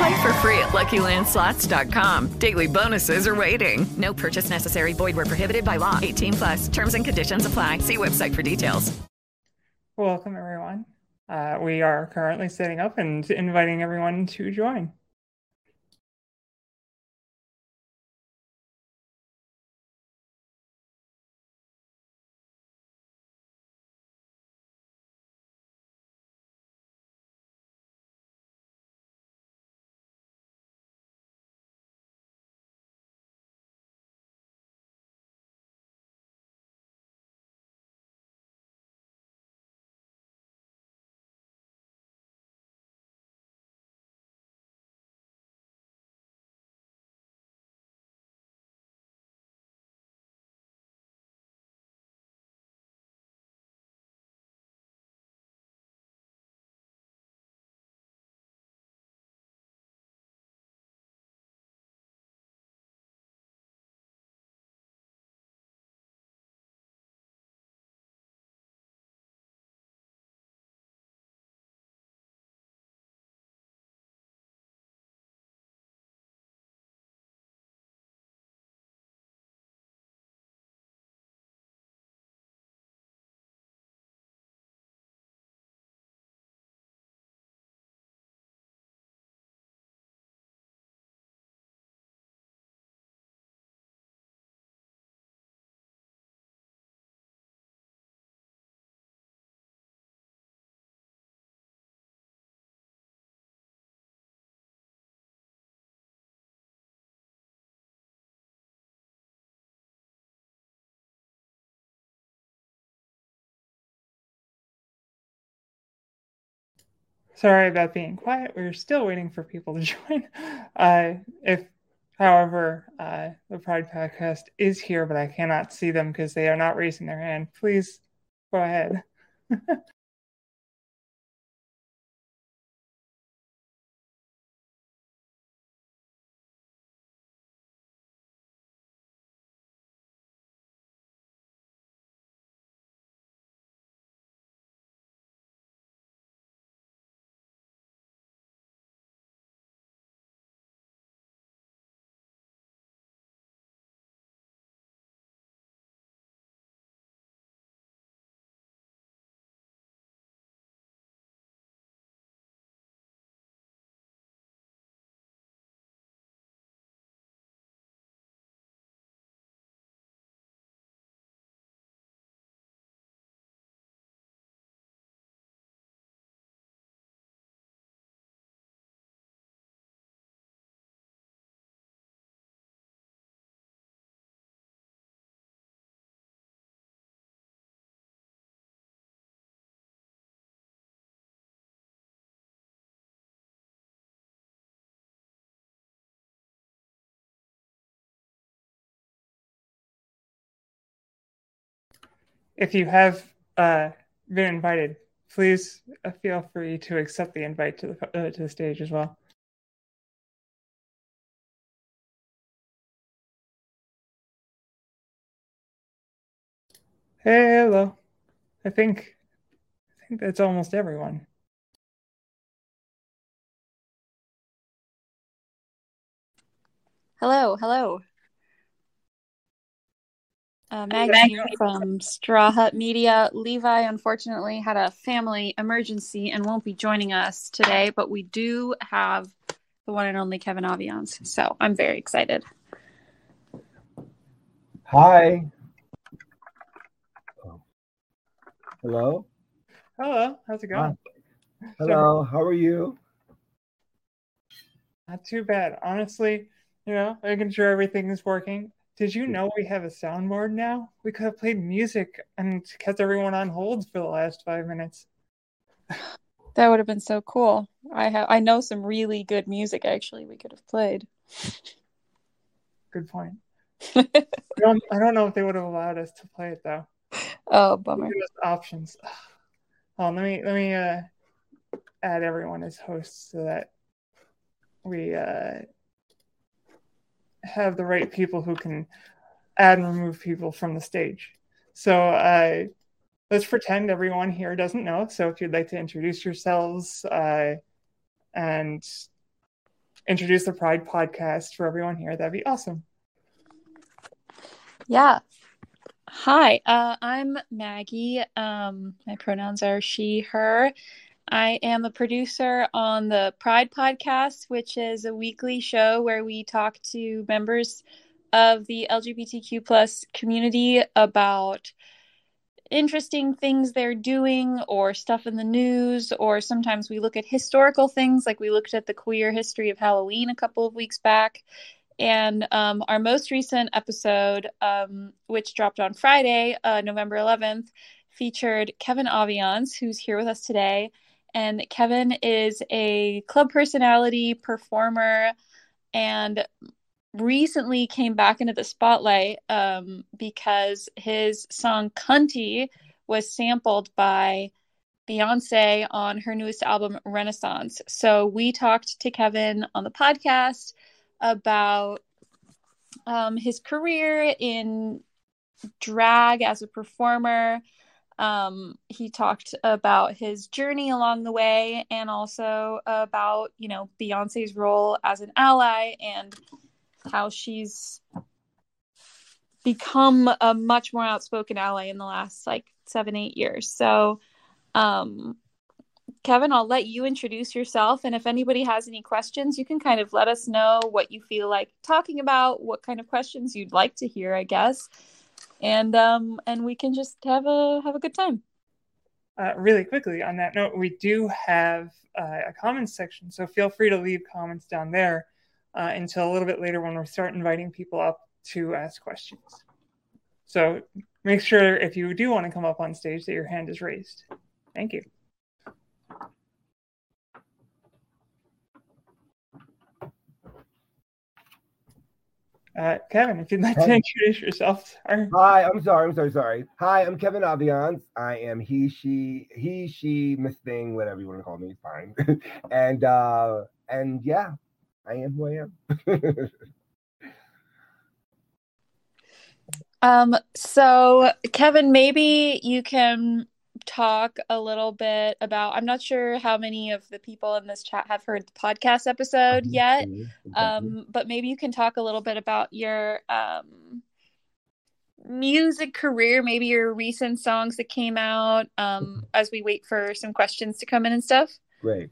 Play for free at LuckyLandSlots.com. Daily bonuses are waiting. No purchase necessary. Void where prohibited by law. 18 plus. Terms and conditions apply. See website for details. Welcome, everyone. Uh, we are currently setting up and inviting everyone to join. Sorry about being quiet. We're still waiting for people to join. Uh, if, however, uh, the Pride Podcast is here, but I cannot see them because they are not raising their hand, please go ahead. if you have uh, been invited, please uh, feel free to accept the invite to the uh, to the stage as well. Hello. I think I think that's almost everyone. Hello, hello. Uh, Maggie from Straw Hut Media. Levi unfortunately had a family emergency and won't be joining us today, but we do have the one and only Kevin Aviance. So I'm very excited. Hi. Hello. Hello. How's it going? Hi. Hello. How are you? Not too bad. Honestly, you know, making sure everything is working. Did you know we have a soundboard now? We could have played music and kept everyone on hold for the last five minutes. That would have been so cool. I have I know some really good music actually we could have played. Good point. I, don't, I don't know if they would have allowed us to play it though. Oh, bummer. Options. Oh, let me let me uh, add everyone as hosts so that we uh, have the right people who can add and remove people from the stage. So uh, let's pretend everyone here doesn't know. So if you'd like to introduce yourselves uh, and introduce the Pride podcast for everyone here, that'd be awesome. Yeah. Hi, uh, I'm Maggie. Um, my pronouns are she, her. I am a producer on the Pride podcast, which is a weekly show where we talk to members of the LGBTQ plus community about interesting things they're doing or stuff in the news or sometimes we look at historical things like we looked at the queer history of halloween a couple of weeks back and um, our most recent episode, um, which dropped on Friday, uh, November 11th, featured Kevin Aviance, who's here with us today. And Kevin is a club personality, performer, and recently came back into the spotlight um, because his song Cunty was sampled by Beyonce on her newest album, Renaissance. So we talked to Kevin on the podcast about um, his career in drag as a performer. Um, he talked about his journey along the way and also about, you know, Beyonce's role as an ally and how she's become a much more outspoken ally in the last like seven, eight years. So, um, Kevin, I'll let you introduce yourself. And if anybody has any questions, you can kind of let us know what you feel like talking about, what kind of questions you'd like to hear, I guess. And um and we can just have a have a good time. Uh, really quickly on that note, we do have uh, a comments section, so feel free to leave comments down there uh, until a little bit later when we start inviting people up to ask questions. So make sure if you do want to come up on stage that your hand is raised. Thank you. Uh, Kevin, if you'd like to introduce yourself. Sorry. Hi, I'm sorry. I'm sorry. Sorry. Hi, I'm Kevin Aviance. I am he, she, he, she, Miss Thing, whatever you want to call me, fine. and uh, and yeah, I am who I am. um. So, Kevin, maybe you can talk a little bit about i'm not sure how many of the people in this chat have heard the podcast episode mm-hmm. yet um, but maybe you can talk a little bit about your um, music career maybe your recent songs that came out um, mm-hmm. as we wait for some questions to come in and stuff great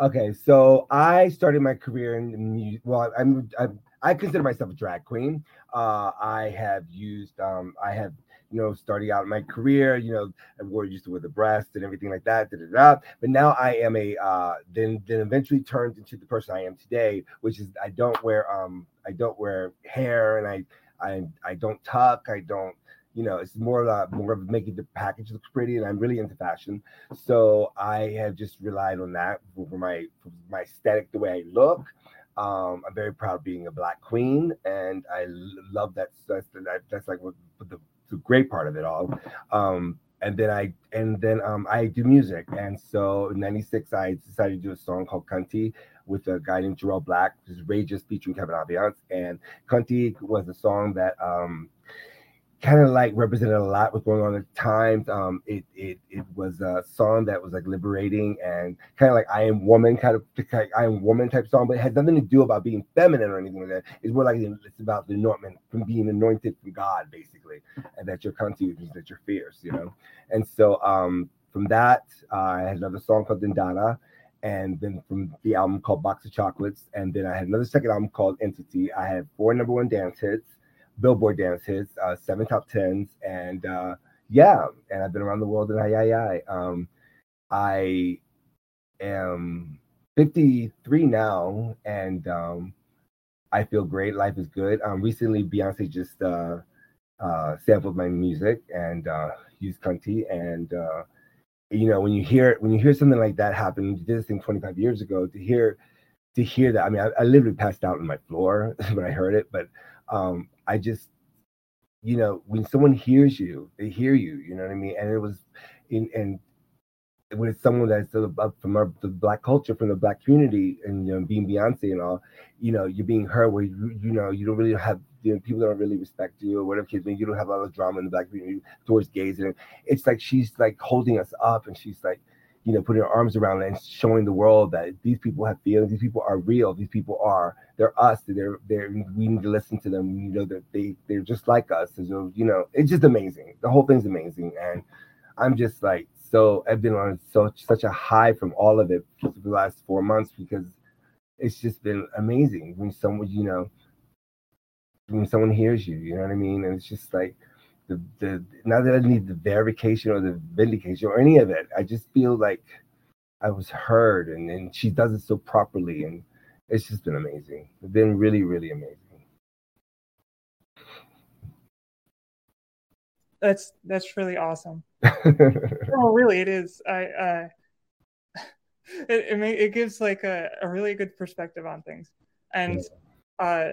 okay so i started my career in music well i'm, I'm I consider myself a drag queen. Uh, I have used, um, I have you know, starting out my career, you know, I wore used to wear the breast and everything like that. But now I am a uh, then then eventually turned into the person I am today, which is I don't wear um I don't wear hair and I I I don't tuck, I don't you know, it's more uh, more of making the package look pretty, and I'm really into fashion. So I have just relied on that for my for my aesthetic, the way I look. Um, I'm very proud of being a black queen, and I love that. That's, that, that's like what the the great part of it all. Um, and then I and then um, I do music, and so in '96 I decided to do a song called Cunty with a guy named Jarrell Black, who's is Rageous featuring Kevin Aviance, and Cunty was a song that um, kind of like represented a lot what's going on at the times. Um, it it it was a song that was like liberating and kind of like I am woman kind of I am woman type song, but it had nothing to do about being feminine or anything like that. It's more like it's about the anointment from being anointed from God, basically, and that your country is that you're fierce, you know. And so um, from that, uh, I had another song called Din Da Da. And then from the album called Box of Chocolates, and then I had another second album called Entity. I had four number one dance hits, Billboard dance hits, uh, seven top tens, and uh, yeah, and I've been around the world in Aye Aye. Um, I am 53 now, and um, I feel great. Life is good. Um, recently, Beyonce just uh, uh, sampled my music and uh, used Cunty, and uh, you know when you hear when you hear something like that happen, you did this thing 25 years ago. To hear to hear that, I mean, I, I literally passed out on my floor when I heard it, but um, I just you know when someone hears you, they hear you. You know what I mean? And it was in and with someone that's uh, from our, the black culture, from the black community, and you know, being Beyonce and all, you know, you're being heard where you, you know you don't really have you know, people don't really respect you or whatever kids mean. You don't have a lot of drama in the black community towards gays, and it's like she's like holding us up, and she's like, you know, putting her arms around it and showing the world that these people have feelings, these people are real, these people are they're us, they're they're we need to listen to them, you know, that they they're just like us, so you know, it's just amazing. The whole thing's amazing, and I'm just like so I've been on such, such a high from all of it for the last four months because it's just been amazing when someone you know when someone hears you, you know what I mean, and it's just like the the not that I need the verification or the vindication or any of it. I just feel like I was heard, and and she does it so properly, and it's just been amazing. It's been really really amazing. That's that's really awesome. oh, really, it is. I uh, it it, may, it gives like a, a really good perspective on things, and uh,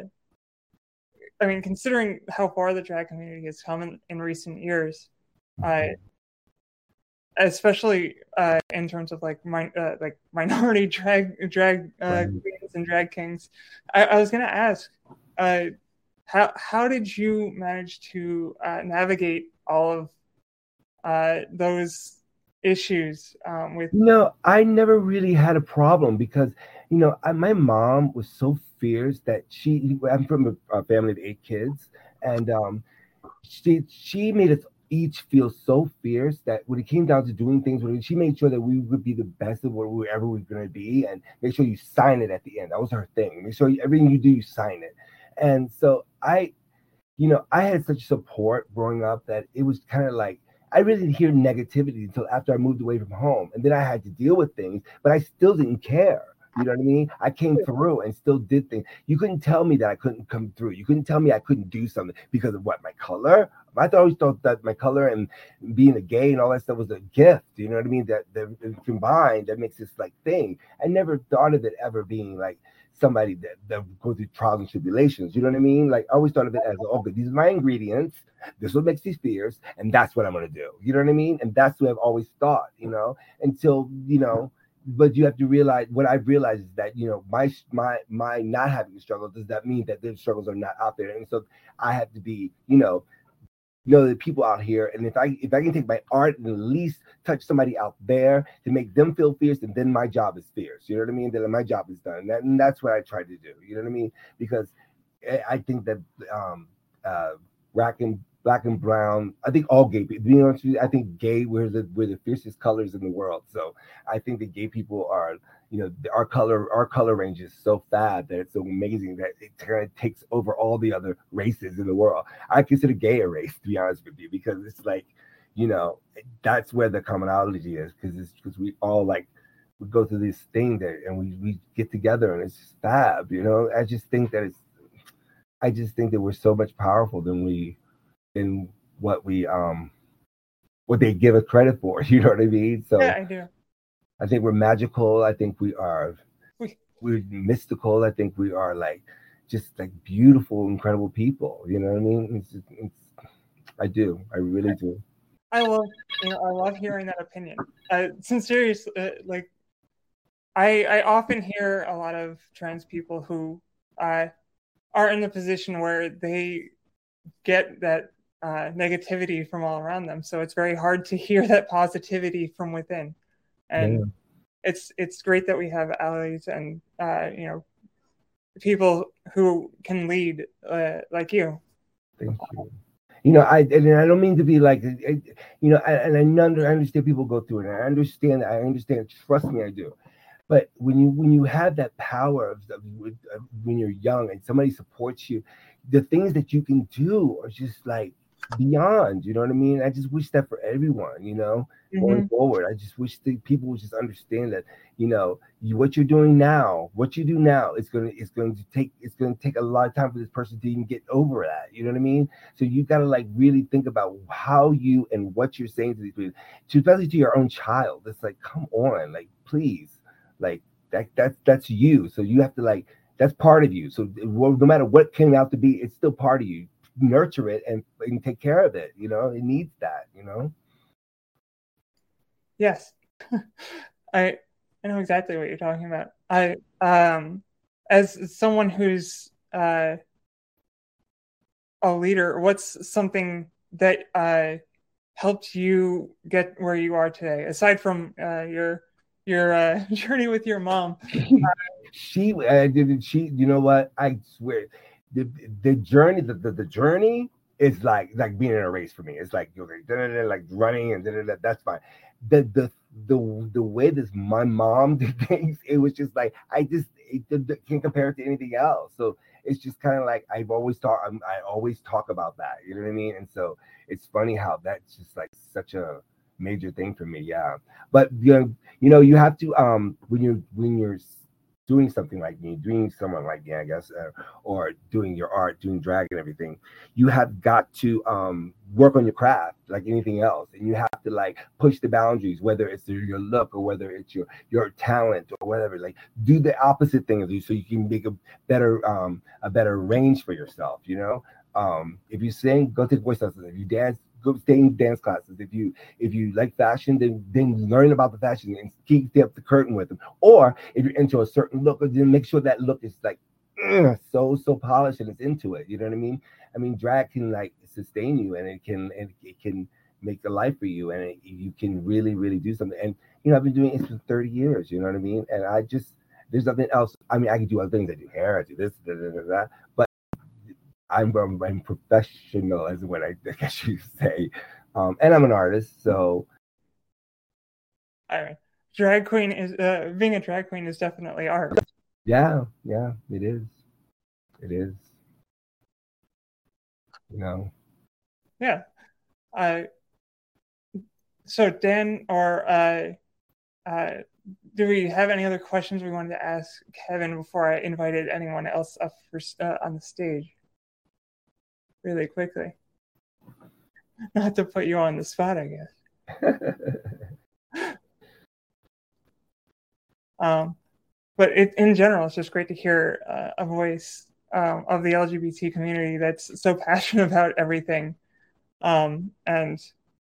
I mean, considering how far the drag community has come in, in recent years, uh, especially uh, in terms of like my uh, like minority drag drag uh, queens and drag kings, I, I was gonna ask, uh, how how did you manage to uh, navigate all of uh, those issues um, with? No, I never really had a problem because you know I, my mom was so fierce that she. I'm from a, a family of eight kids, and um, she she made us each feel so fierce that when it came down to doing things, she made sure that we would be the best of whatever we we're going to be, and make sure you sign it at the end. That was her thing. Make sure everything you do, you sign it. And so I, you know, I had such support growing up that it was kind of like I really didn't hear negativity until after I moved away from home. And then I had to deal with things, but I still didn't care. You know what I mean? I came through and still did things. You couldn't tell me that I couldn't come through. You couldn't tell me I couldn't do something because of what my color. I always thought that my color and being a gay and all that stuff was a gift. You know what I mean? That, that combined that makes this like thing. I never thought of it ever being like somebody that, that go through trials and tribulations. You know what I mean? Like I always thought of it as oh, okay, these are my ingredients. This is what makes these fierce, and that's what I'm gonna do. You know what I mean? And that's what I've always thought. You know, until you know. But you have to realize what I've realized is that you know my my my not having a struggle does that mean that those struggles are not out there, and so I have to be you know you know the people out here and if i if i can take my art and at least touch somebody out there to make them feel fierce and then my job is fierce. You know what i mean? Then my job is done. That, and that's what i try to do. You know what i mean? Because i think that um uh black and black and brown. I think all gay people being honest with you, i think gay we're the we're the fiercest colors in the world. So i think that gay people are you know our color our color range is so fat that it's so amazing that it kind of takes over all the other races in the world. I consider gay a race to be honest with you because it's like you know that's where the commonality is because it's because we all like we go through this thing that and we we get together and it's just fab you know? I just think that it's i just think that we're so much powerful than we than what we um what they give us credit for you know what i mean so yeah i do I think we're magical. I think we are we're mystical. I think we are like just like beautiful, incredible people. You know what I mean? It's, it's, I do. I really do. I love you know, I love hearing that opinion. Uh, sincerely, uh, like I I often hear a lot of trans people who uh, are in the position where they get that uh, negativity from all around them. So it's very hard to hear that positivity from within and yeah. it's it's great that we have allies and uh, you know people who can lead uh, like you. Thank you. You know, I and I don't mean to be like, you know, and I understand people go through it. I understand. I understand. Trust me, I do. But when you when you have that power of, of, of when you're young and somebody supports you, the things that you can do are just like beyond. You know what I mean? I just wish that for everyone. You know, mm-hmm. going forward, I just wish that people would just understand that you know you, what you're doing now, what you do now, it's gonna it's going to take it's going to take a lot of time for this person to even get over that. You know what I mean? So you got to like really think about how you and what you're saying to these people, to, especially to your own child. It's like, come on, like please, like that that's that's you. So you have to like that's part of you. So no matter what came out to be, it's still part of you. Nurture it and, and take care of it. You know, it needs that. You know. Yes, I I know exactly what you're talking about. I um as someone who's uh a leader, what's something that uh helped you get where you are today aside from uh, your your uh, journey with your mom. she uh, did she you know what I swear the the journey the, the, the journey is like like being in a race for me. It's like you're like, like running and that's fine. The the the the way this my mom did things, it was just like I just it, it, can't compare it to anything else. So it's just kind of like I've always thought I always talk about that. You know what I mean? And so it's funny how that's just like such a major thing for me. Yeah, but you know, you know, you have to um when you're when you're doing something like me, doing someone like me, I guess, uh, or doing your art, doing drag and everything, you have got to um, work on your craft like anything else, and you have to like push the boundaries, whether it's your look or whether it's your your talent or whatever. Like do the opposite thing of you, so you can make a better um, a better range for yourself. You know, um, if you sing, go take voice lessons. If you dance, go stay in dance classes. If you if you like fashion, then then learn about the fashion and keep up the curtain with them. Or if you're into a certain look, then make sure that look is like so so polished and it's into it. You know what I mean? I mean, drag can like sustain you and it can and it can make a life for you and it, you can really really do something. And you know, I've been doing it for 30 years. You know what I mean? And I just there's nothing else. I mean, I can do other things. I do hair, I do this, da, da, da, but I'm, I'm, I'm professional, as what I, I guess you say, um, and I'm an artist. So, all right, drag queen is uh, being a drag queen is definitely art. Yeah, yeah, it is. It is. You know. Yeah. Uh, so Dan or uh, uh, do we have any other questions we wanted to ask Kevin before I invited anyone else up for, uh, on the stage? Really quickly. Not to put you on the spot, I guess. um, but it, in general, it's just great to hear uh, a voice um, of the LGBT community that's so passionate about everything um, and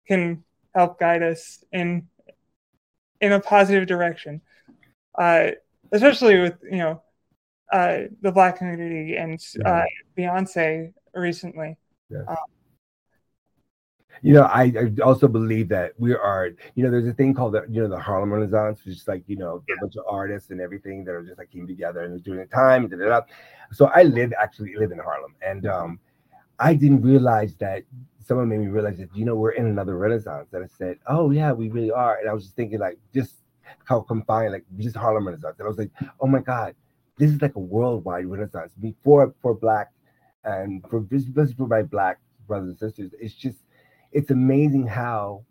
can help guide us in in a positive direction. Uh, especially with you know uh, the Black community and uh, Beyonce recently. Yes. Um, you know, I, I, also believe that we are, you know, there's a thing called the, you know, the Harlem Renaissance, which is like, you know, a bunch of artists and everything that are just like came together and doing the time, did it up. So I live actually live in Harlem, and um, I didn't realize that someone made me realize that you know we're in another Renaissance. And I said, oh yeah, we really are. And I was just thinking like just how confined, like just Harlem Renaissance. And I was like, oh my god, this is like a worldwide Renaissance. Before for Black and for especially for my black brothers and sisters, it's just it's amazing how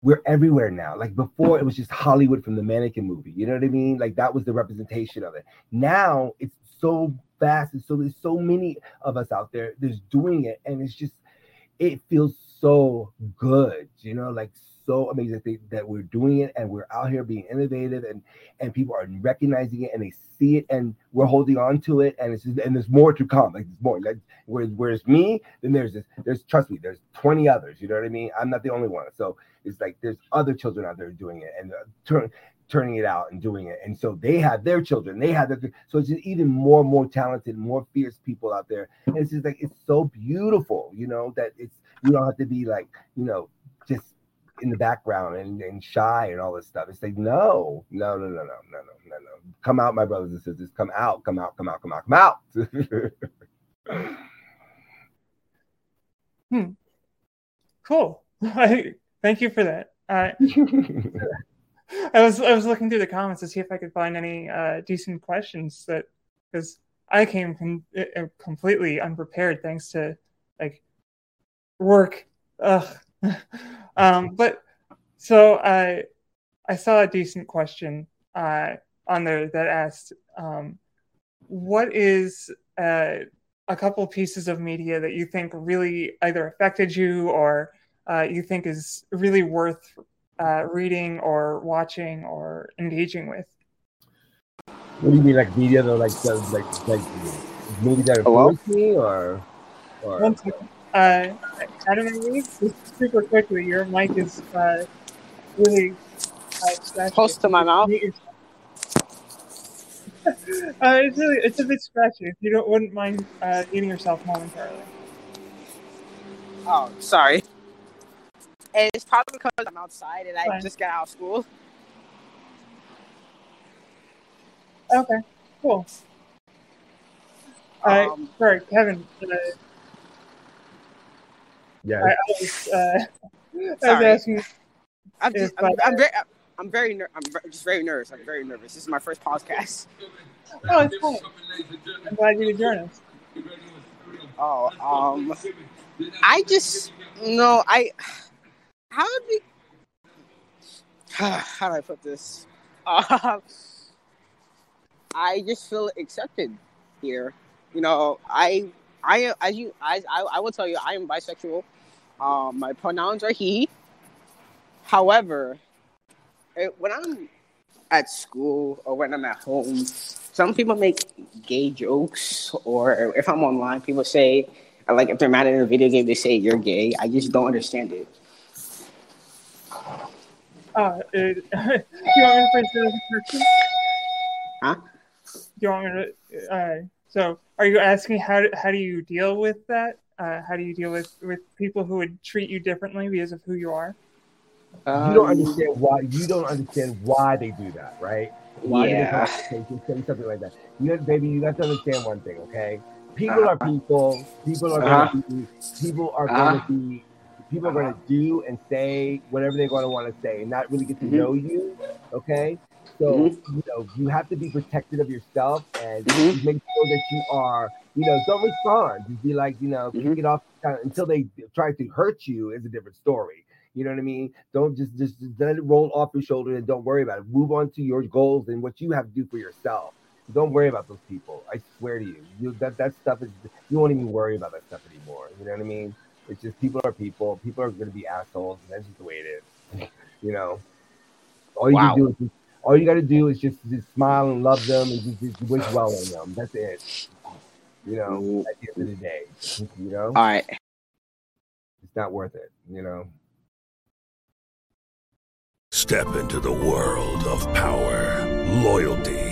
we're everywhere now. Like before, it was just Hollywood from the mannequin movie. You know what I mean? Like that was the representation of it. Now it's so fast, and so there's so many of us out there that's doing it, and it's just it feels so good. You know, like so amazing that, that we're doing it and we're out here being innovative and and people are recognizing it and they see it and we're holding on to it and it's and there's more to come like there's more like whereas, whereas me then there's this there's trust me there's 20 others you know what i mean i'm not the only one so it's like there's other children out there doing it and uh, turn turning it out and doing it. And so they have their children, they have their so it's just even more more talented, more fierce people out there. And it's just like it's so beautiful, you know, that it's you don't have to be like, you know, just in the background and, and shy and all this stuff. It's like, no, no, no, no, no, no, no, no, no. Come out, my brothers and sisters. Come out, come out, come out, come out, come out. hmm. Cool. Thank you for that. Uh, I was I was looking through the comments to see if I could find any uh, decent questions that because I came com- uh, completely unprepared thanks to like work. Ugh. um, but so I I saw a decent question uh, on there that asked, um, "What is uh, a couple pieces of media that you think really either affected you or uh, you think is really worth uh, reading or watching or engaging with?" What do you mean, like media that like does like like media that influenced me, or or One second. Uh, Adam and Eve, just super quickly, your mic is uh, really uh. Close to my mouth. Uh, it's really, it's a bit scratchy. If you don't, wouldn't mind uh, muting yourself momentarily. Oh, sorry. It's probably because I'm outside and I Fine. just got out of school. Okay, cool. Uh, Um, sorry, Kevin. Uh, yeah. I, I was, uh, I was Sorry. asking. I'm just, I'm, I'm very, I'm very, ner- I'm ver- just very nervous. I'm very nervous. This is my first podcast. Oh, it's cool. I'm glad you could join us. Oh, um, I just, no, I, how would we, how do I put this? Uh, I just feel accepted here. You know, I, I, as you, I, I, I will tell you, I am bisexual. Um, my pronouns are he. However, it, when I'm at school or when I'm at home, some people make gay jokes, or if I'm online, people say, like, if they're mad at a video game, they say you're gay. I just don't understand it. Uh, it, you want me to phrase it as a person? Huh? Do you want me to? Uh, so, are you asking how do, how do you deal with that? Uh, how do you deal with with people who would treat you differently because of who you are? you Um, don't understand why you don't understand why they do that, right? Why Yeah. do they come up say something like that? You know, baby, you got to understand one thing, okay? People are people. People are Uh-huh. going to be. People are Uh-huh. going to be. People are going to do and say whatever they're going to want to say, and not really get to Mhm. know you, okay? So you know, you have to be protective of yourself and Mhm. make sure that you are. You know, don't respond. Just be like, you know, Mhm. kick it off until they try to hurt you is a different story. You know what I mean? Don't just, just just let it roll off your shoulder and don't worry about it. Move on to your goals and what you have to do for yourself. Don't worry about those people. I swear to you, you that that stuff is you won't even worry about that stuff anymore. You know what I mean? It's just people are people. People are going to be assholes. And that's just the way it is. You know. All you Wow. can do is just, all you got to do is just, just smile and love them and just, just wish well on them. That's it. You know, mm-hmm. at the end of the day, you know, All right. it's not worth it. You know. Step into the world of power, loyalty,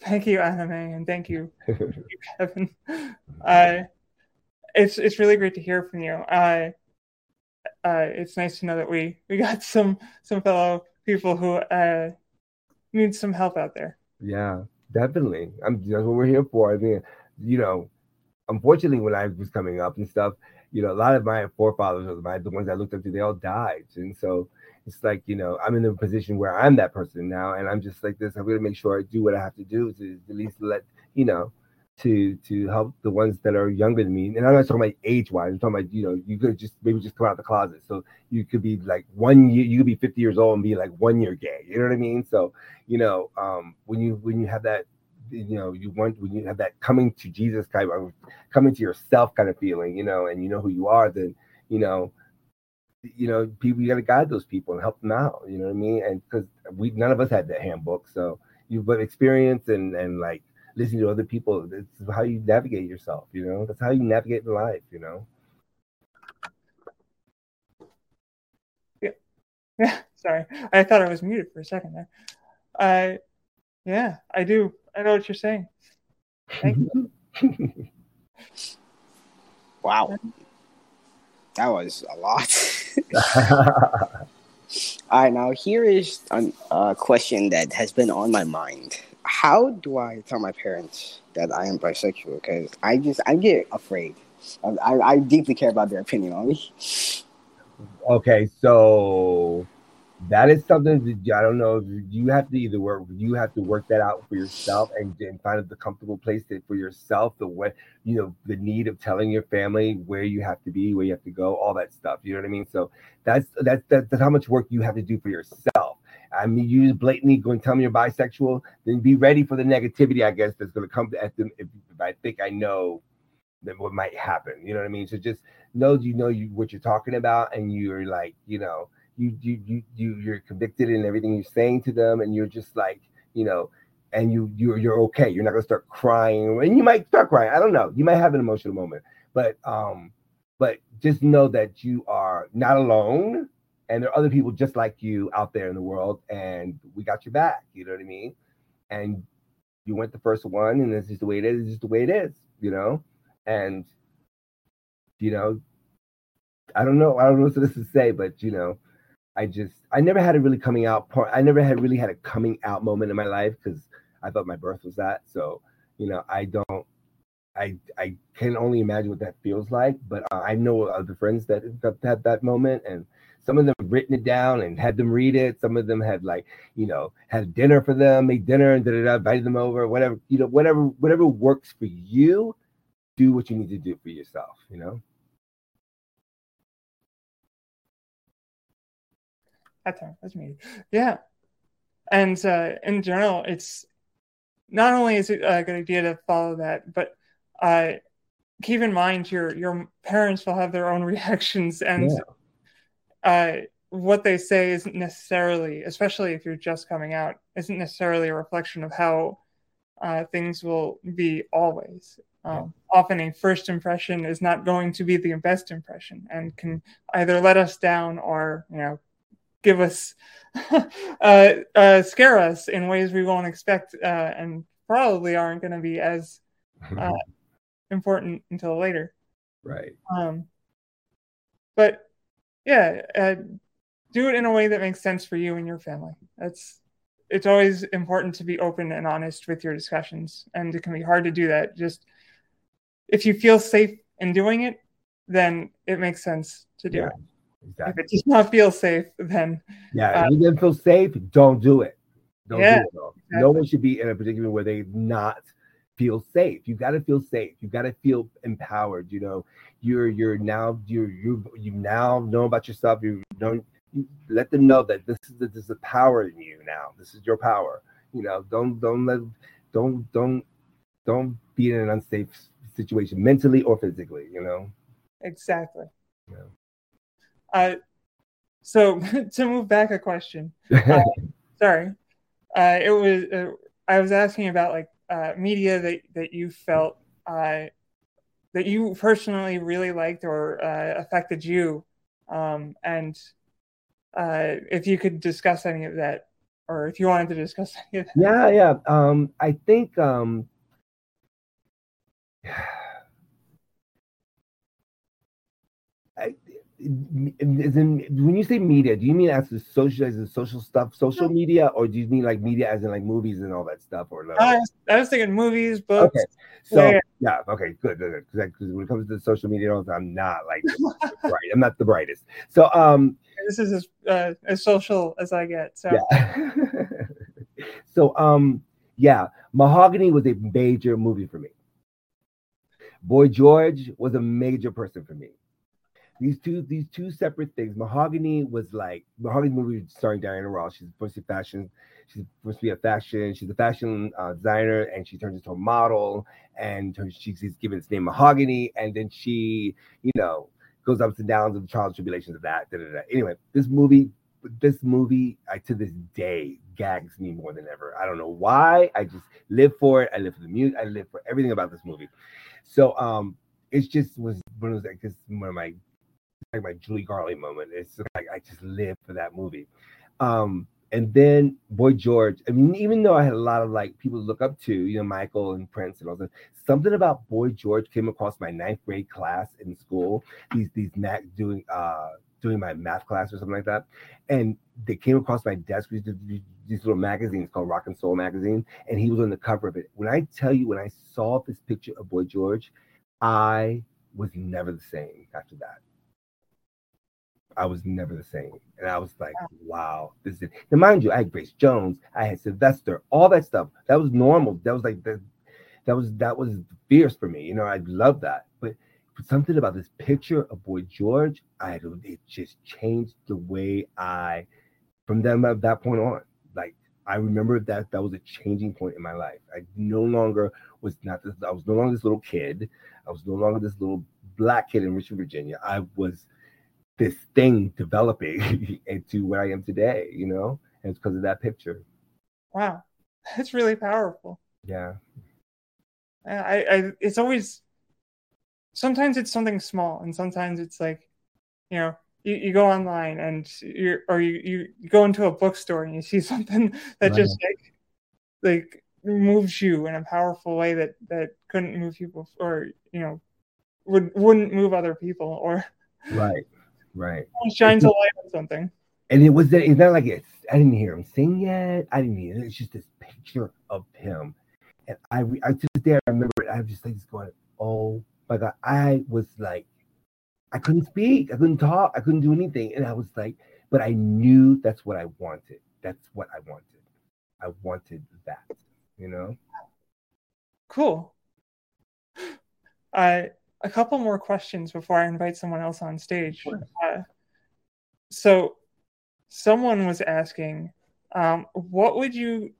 thank you, Anime, and thank you, thank you Kevin. Uh, it's it's really great to hear from you. Uh, uh, it's nice to know that we we got some some fellow people who uh, need some help out there. Yeah, definitely. I'm that's what we're here for. I mean, you know, unfortunately, when I was coming up and stuff, you know, a lot of my forefathers or my the ones I looked up to, they all died, and so it's like you know, I'm in a position where I'm that person now, and I'm just like this. I'm gonna make sure I do what I have to do to at least let you know. To, to help the ones that are younger than me, and I'm not talking about age wise. I'm talking about you know you could just maybe just come out of the closet. So you could be like one year, you could be 50 years old and be like one year gay. You know what I mean? So you know um, when you when you have that you know you want when you have that coming to Jesus kind of coming to yourself kind of feeling, you know, and you know who you are, then you know you know, people you got to guide those people and help them out. You know what I mean? And because we none of us had that handbook, so you've but experience and and like listening to other people. It's how you navigate yourself. You know, that's how you navigate in life. You know. Yeah. Yeah. Sorry, I thought I was muted for a second there. I, uh, yeah, I do. I know what you're saying. Thank you. wow. That was a lot. All right, now here is a question that has been on my mind. How do I tell my parents that I am bisexual? Because I just I get afraid. I, I deeply care about their opinion on me. Okay, so that is something that I don't know. You have to either work, you have to work that out for yourself and, and find the comfortable place to, for yourself. The way you know the need of telling your family where you have to be, where you have to go, all that stuff. You know what I mean? So that's that's that's how much work you have to do for yourself. I mean, you blatantly going to tell me you're bisexual, then be ready for the negativity. I guess that's going to come at them if, if I think I know that what might happen. You know what I mean? So just know you know you what you're talking about, and you're like you know you you you you you're convicted in everything you're saying to them, and you're just like you know, and you you're you're okay. You're not gonna start crying, and you might start crying. I don't know. You might have an emotional moment, but um, but just know that you are not alone, and there are other people just like you out there in the world, and we got your back. You know what I mean? And you went the first one, and this is the way it is. It's just the way it is. You know, and you know, I don't know. I don't know what this to say, but you know, I just I never had a really coming out part. I never had really had a coming out moment in my life because I thought my birth was that. So you know, I don't. I I can only imagine what that feels like. But uh, I know other friends that have had that moment, and some of them have written it down and had them read it. Some of them had like you know had dinner for them, made dinner and da da da, invited them over, whatever you know, whatever whatever works for you. Do what you need to do for yourself. You know. That's me. Yeah. And uh, in general, it's not only is it a good idea to follow that, but uh, keep in mind your your parents will have their own reactions, and yeah. uh, what they say isn't necessarily, especially if you're just coming out, isn't necessarily a reflection of how uh, things will be always. Um. Often, a first impression is not going to be the best impression, and can either let us down or you know give us uh, uh, scare us in ways we won't expect uh, and probably aren't going to be as uh, important until later. Right. Um, but yeah uh, do it in a way that makes sense for you and your family. That's it's always important to be open and honest with your discussions and it can be hard to do that. Just if you feel safe in doing it then it makes sense to do yeah. it Exactly. If it does not feel safe, then yeah, uh, if you didn't feel safe, don't do it. Don't yeah, do it. Exactly. No one should be in a predicament where they not feel safe. You got to feel safe. You got to feel empowered. You know, you're you're now you're you you now know about yourself. You don't you let them know that this is the, this is the power in you now. This is your power. You know, don't don't let don't don't don't be in an unsafe situation mentally or physically. You know. Exactly. Yeah. Uh, so to move back a question, uh, sorry, uh, it was uh, I was asking about like uh, media that that you felt uh, that you personally really liked or uh, affected you, um, and uh, if you could discuss any of that, or if you wanted to discuss any of that. Yeah, yeah. Um, I think. Um, in, when you say media, do you mean as the social as the social stuff, social media, or do you mean like media as in like movies and all that stuff, or no? I was, I was thinking movies, books. Okay, so yeah, yeah okay, good, good, good. Because when it comes to the social media, I'm not like right. I'm not the brightest. So um, this is as, uh, as social as I get. So yeah. so um, yeah, Mahogany was a major movie for me. Boy George was a major person for me these two these two separate things. Mahogany was like Mahogany movie starring Diana Ross. She's supposed to be fashion. She's supposed to be a fashion. She's a fashion uh, designer, and she turns into a model. And she's given its name Mahogany, and then she, you know, goes ups and downs of the trials tribulations of that. Da, da, da. Anyway, this movie, this movie, I to this day gags me more than ever. I don't know why. I just live for it. I live for the music. I live for everything about this movie. So um, it just was one of those like one of my like my Judy Garland moment. It's like I just live for that movie. Um, and then Boy George. I mean, even though I had a lot of like people to look up to, you know, Michael and Prince and all that, something about Boy George came across my ninth grade class in school. These these Mac doing uh doing my math class or something like that, and they came across my desk. Did these little magazines called Rock and Soul magazine, and he was on the cover of it. When I tell you, when I saw this picture of Boy George, I was never the same after that. I was never the same. And I was like, wow, this is and mind you, I had Grace Jones, I had Sylvester, all that stuff. That was normal. That was like that that was that was fierce for me. You know, I love that. But something about this picture of Boy George, I it just changed the way I from them at that point on. Like I remember that that was a changing point in my life. I no longer was not this, I was no longer this little kid. I was no longer this little black kid in Richmond, Virginia. I was this thing developing into where I am today, you know, and it's because of that picture. Wow, that's really powerful. Yeah. I, I, it's always, sometimes it's something small, and sometimes it's like, you know, you, you go online and you're or you, you go into a bookstore and you see something that right. just like, like moves you in a powerful way that that couldn't move you before, you know, would wouldn't move other people or. Right Right. shines a light on something. And it was that it's not like it's I didn't hear him sing yet. I didn't hear it. It's just this picture of him. And I, I to this day I remember it. I was just like just going, oh my god. I was like, I couldn't speak, I couldn't talk, I couldn't do anything. And I was like, but I knew that's what I wanted. That's what I wanted. I wanted that, you know? Cool. I a couple more questions before I invite someone else on stage. Uh, so, someone was asking, um, what would you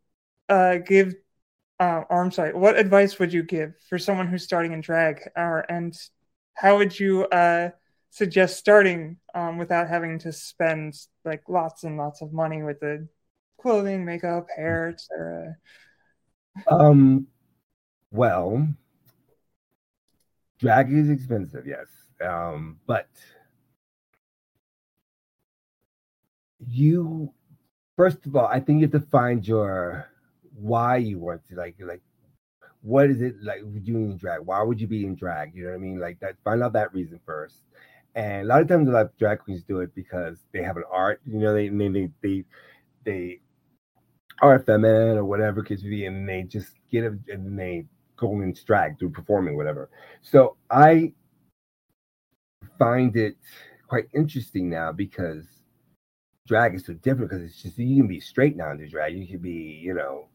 uh, give, uh, or I'm sorry, what advice would you give for someone who's starting in drag? Uh, and how would you uh, suggest starting um, without having to spend like lots and lots of money with the clothing, makeup, hair, etc.? Um, well, Drag is expensive, yes. Um, but you first of all, I think you have to find your why you want to like like what is it like doing drag? Why would you be in drag? You know what I mean? Like that find out that reason first. And a lot of times a lot of drag queens do it because they have an art, you know, they they they they, they are feminine or whatever case be, and they just get it and they going in drag through performing, whatever. So I find it quite interesting now because drag is so different because it's just you can be straight now and do drag. You can be, you know,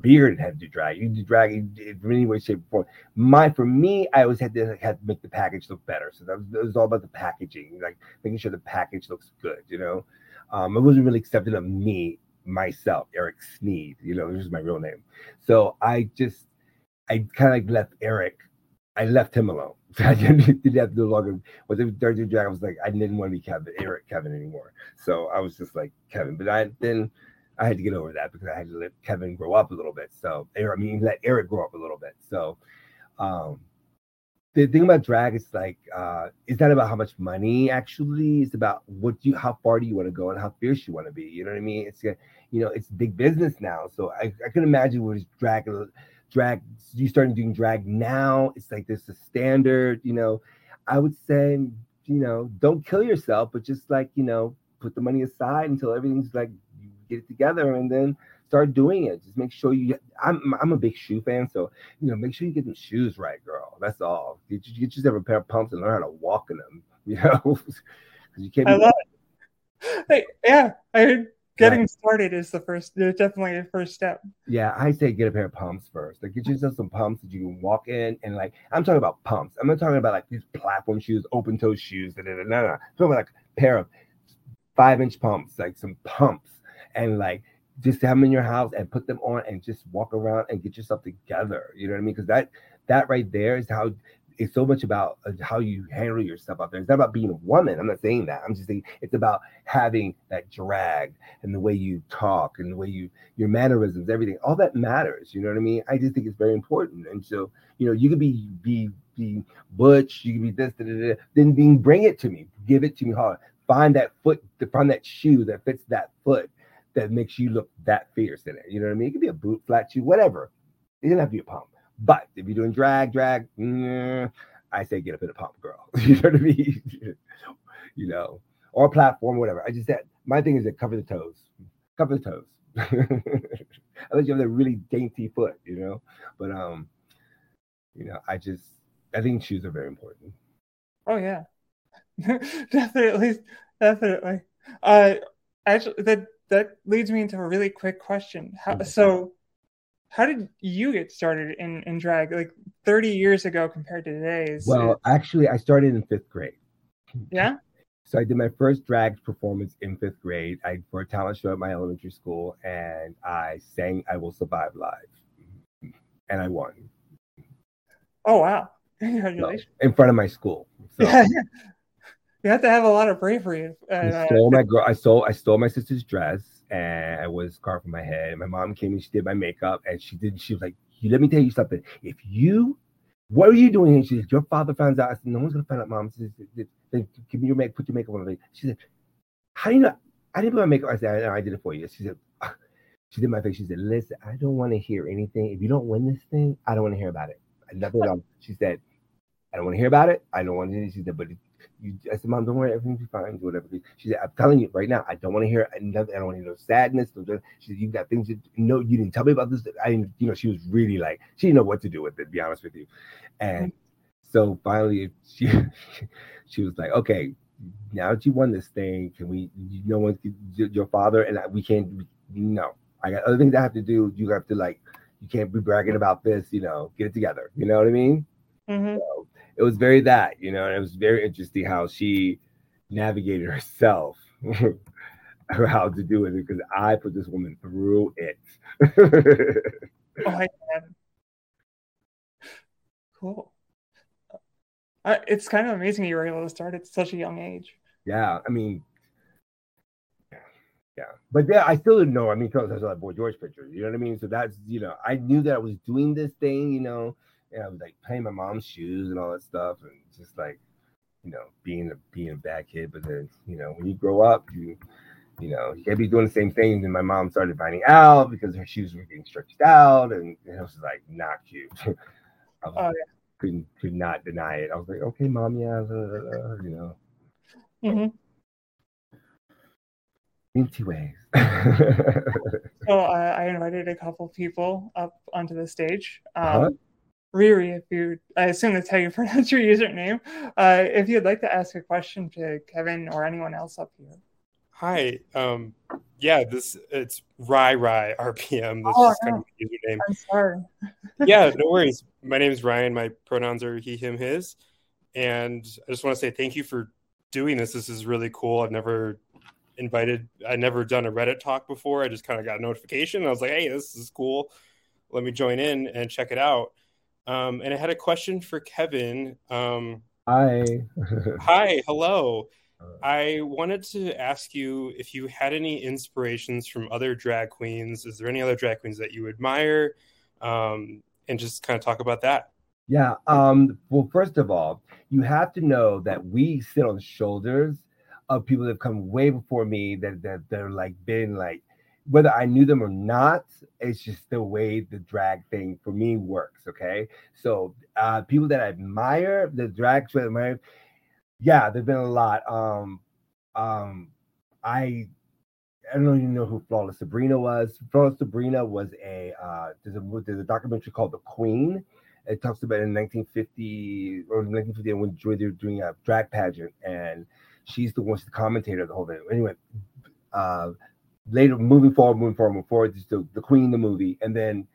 bearded have to drag. You do drag in any way, shape, or form. My for me, I always had to have to make the package look better. So that was, that was all about the packaging, like making sure the package looks good. You know, um, it wasn't really accepted of me myself, Eric Snead. You know, this is my real name. So I just I kind of like left Eric. I left him alone. I didn't, didn't have to no longer. With the Dirty Drag, I was like, I didn't want to be Kevin, Eric Kevin anymore. So I was just like Kevin. But I then I had to get over that because I had to let Kevin grow up a little bit. So I mean, let Eric grow up a little bit. So um the thing about drag is like uh it's not about how much money actually it's about what you how far do you want to go and how fierce you want to be you know what i mean it's you know it's big business now so i, I can imagine what is drag drag you starting doing drag now it's like this is standard you know. I would say you know don't kill yourself but just like you know put the money aside until everything's like you get it together and then start doing it. Just make sure you i'm i'm a big shoe fan so you know make sure you get the shoes right girl. That's all. You, you just have a pair of pumps and learn how to walk in them you know because you can't I love it. Hey, yeah i getting Right. started is the first. Definitely the first step. Yeah, I say get a pair of pumps first. Like get yourself some pumps that you can walk in and like I'm talking about pumps. I'm not talking about like these platform shoes, open toe shoes. Da, da, da, no, no. I'm talking about like a pair of five inch pumps, like some pumps, and like just have them in your house and put them on and just walk around and get yourself together. You know what I mean? Because that that right there is how it's so much about uh, how you handle yourself out there. It's not about being a woman. I'm not saying that. I'm just saying it's about having that drag and the way you talk and the way you your mannerisms, everything. All that matters. You know what I mean? I just think it's very important. And so, you know, you could be be be butch, you could be this, da, da, da, then then bring it to me. Give it to me hard. Find that foot, find that shoe that fits that foot that makes you look that fierce in it. You know what I mean? It could be a boot, flat shoe, whatever. It doesn't have to be a pump. But if you're doing drag, drag, mm, I say get up in a pump, girl. you know what I mean? you know, or a platform, whatever. I just said my thing is to cover the toes, cover the toes. Unless you have a really dainty foot, you know. But um, you know, I just I think shoes are very important. Oh yeah, definitely, definitely. Uh, actually, that that leads me into a really quick question. How, so, how did you get started in in drag? Like thirty years ago compared to today is Well, actually, I started in fifth grade. yeah. So I did my first drag performance in fifth grade. I for a talent show at my elementary school, and I sang "I Will Survive" live, and I won Oh wow! so, Congratulations. in front of my school. So Yeah, yeah. You have to have a lot of bravery. Uh, I stole my girl. I stole. I stole my sister's dress, and I was scarf on my head. My mom came and she did my makeup, and she did. She was like, "You let me tell you something. If you, what are you doing here?" She said, "Your father finds out." I said, "No one's gonna find out, mom." She said, "Then give me your make. Put your makeup on." She said, "How do you know?" I didn't put my makeup. I said, "I, I did it for you." She said. She did my face. She said, "Listen, I don't want to hear anything. If you don't win this thing, I don't want to hear about it. Nothing else." She said, "I don't want to hear about it. I don't want to." She said, "But you, I said, Mom, don't worry, everything's be fine, do whatever. She said, I'm telling you right now, I don't want to hear nothing. I don't want to hear no sadness. She said, You got things that no, you didn't tell me about this. I didn't, you know, she was really like, she didn't know what to do with it, to be honest with you. And so finally, she she was like, Okay, now that you won this thing, can we, No one, your father and I, we can't, no, I got other things I have to do. You have to, like, you can't be bragging about this, you know, get it together. You know what I mean? Mhm. So it was very that, you know, and it was very interesting how she navigated herself how to do it because I put this woman through it. Oh my god. Cool. Uh, it's kind of amazing you were able to start at such a young age. yeah, I mean, yeah, yeah, but yeah, I still didn't know. I mean, because I saw that Boy George picture, you know what I mean? So that's, you know, I knew that I was doing this thing, you know, and I was like playing my mom's shoes and all that stuff, and just like, you know, being a being a bad kid. But then, you know, when you grow up, you you know, you can't be doing the same thing. And my mom started finding out because her shoes were getting stretched out, and it was like not cute. I was, Oh, yeah. couldn't could not deny it. I was like, okay, mom, yeah, uh, you know, hmm two ways. So uh, I invited a couple people up onto the stage. Um, Uh-huh. Riri, if you, I assume that's how you pronounce your username. Uh, if you'd like to ask a question to Kevin or anyone else up here. Hi. Um, yeah, this it's Rai Rai RPM. This Oh, is kind of the username. I'm sorry. yeah, no worries. My name is Ryan. My pronouns are he, him, his. And I just want to say thank you for doing this. This is really cool. I've never invited, I've never done a Reddit talk before. I just kind of got a notification. I was like, hey, this is cool. Let me join in and check it out. Um, and I had a question for Kevin. Um, Hi. Hi, hello. I wanted to ask you if you had any inspirations from other drag queens. Is there any other drag queens that you admire? Um, and just kind of talk about that. Yeah. Um, well, first of all, you have to know that we sit on the shoulders of people that have come way before me that that they're like been like whether I knew them or not, it's just the way the drag thing for me works. Okay. So uh people that I admire, the drag that I admire, yeah, there've been a lot. Um um I I don't even know who Flawless Sabrina was. Flawless Sabrina was a uh there's a there's a documentary called The Queen. It talks about in 1950 or 1950 when they were doing a drag pageant, and she's the one, she's the commentator of the whole thing. Anyway, uh, later moving forward, moving forward, moving forward, just the, the Queen, the movie, and then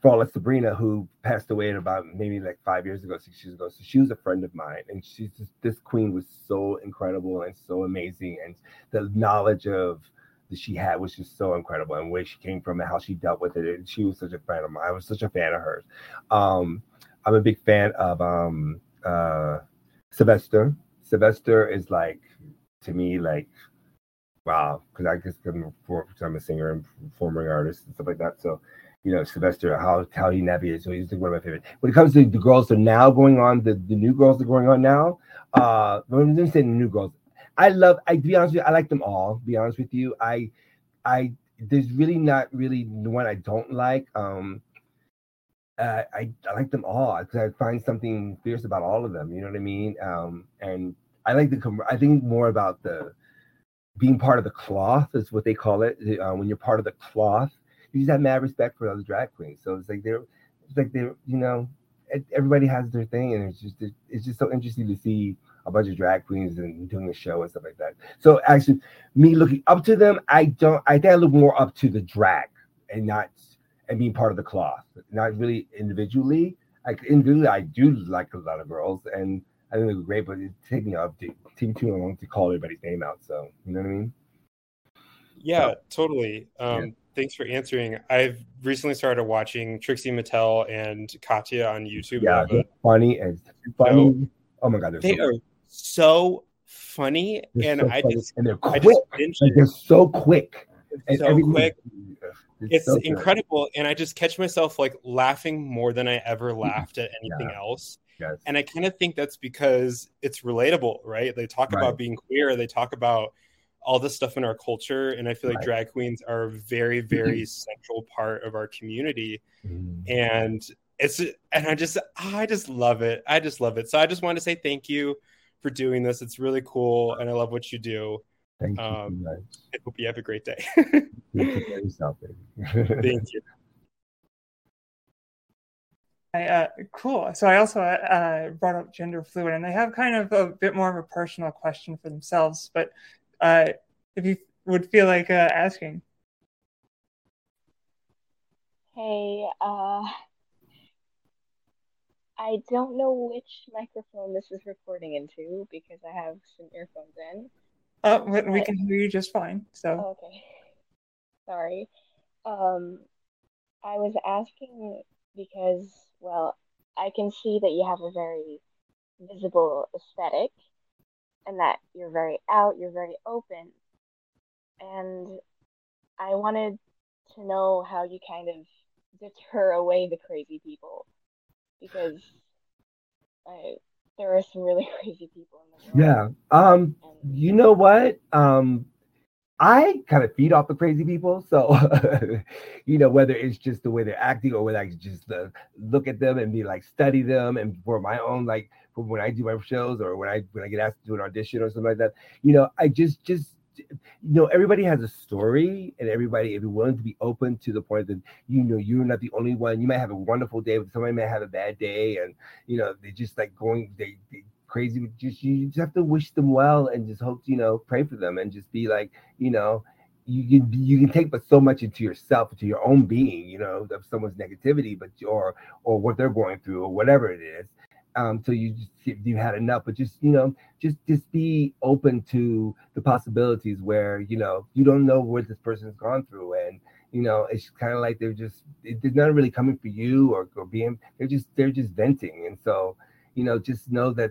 Flawless Sabrina, who passed away about maybe like five years ago, six years ago. So she was a friend of mine, and she's just this queen was so incredible and so amazing, and the knowledge of that she had was just so incredible, and where she came from and how she dealt with it. And she was such a fan of mine. I was such a fan of hers. Um, I'm a big fan of um, uh, Sylvester. Sylvester is like to me like wow, because I guess I'm, I'm a singer and performing artist and stuff like that. So you know, Sylvester, how how he navigates. So he's one of my favorite. When it comes to the girls that are now going on, the, the new girls that are going on now, uh me say the new girls. I love I to be honest with you, I like them all, be honest with you. I I there's really not really one I don't like. Um uh, I, I like them all because I find something fierce about all of them. You know what I mean? Um, and I like the. I think more about the being part of the cloth is what they call it. Uh, when you're part of the cloth, you just have mad respect for other drag queens. So it's like they're, it's like they're, you know, everybody has their thing, and it's just it's just so interesting to see a bunch of drag queens and doing a show and stuff like that. So actually, me looking up to them, I don't. I think I look more up to the drag and not and being part of the cloth, not really individually. Like individually, I do like a lot of girls, and I think they're great, but it takes me up to take too long to call everybody's name out. So you know what I mean? Yeah, so, totally. Um, yeah thanks for answering. I've recently started watching Trixie Mattel and Katya on YouTube. Yeah, they're funny and funny. So, oh my god, they so are so funny, they're and so I funny. just and they're quick. Like they're so quick. And so quick. It's, incredible, and I just catch myself like laughing more than I ever laughed at anything yeah. else. Yes. And I kind of think that's because it's relatable, right? They talk right. about being queer, they talk about all this stuff in our culture and i feel like right. drag queens are a very very mm-hmm. central part of our community mm. and it's and i just i just love it i just love it so i just want to say thank you for doing this it's really cool and i love what you do thank you um, i hope you have a great day thank you I, uh, cool. So I also uh, brought up gender fluid, and they have kind of a bit more of a personal question for themselves. But uh, if you would feel like uh, asking. Hey, uh, I don't know which microphone this is recording into because I have some earphones in. Oh, but we can hear you just fine. So okay, sorry. Um, I was asking because, well, I can see that you have a very visible aesthetic and that you're very out, you're very open. And I wanted to know how you kind of deter away the crazy people because I, there are some really crazy people in the world. Yeah. Um and, you know what? Um I kind of feed off the crazy people. So, you know, whether it's just the way they're acting or whether I just uh, look at them and be like, study them and for my own, like, for when I do my shows or when I when I get asked to do an audition or something like that. You know, I just just you know everybody has a story and everybody if you're willing to be open to the point that you know you're not the only one you might have a wonderful day but somebody may have a bad day and you know they just like going they, they crazy just you just have to wish them well and just hope you know pray for them and just be like you know you can you can take but so much into yourself into your own being you know of someone's negativity but or or what they're going through or whatever it is um, so you just you had enough. But just you know, just just be open to the possibilities where you know you don't know what this person's gone through, and you know it's kind of like they're just they're not really coming for you or, or being they're just they're just venting, and so you know just know that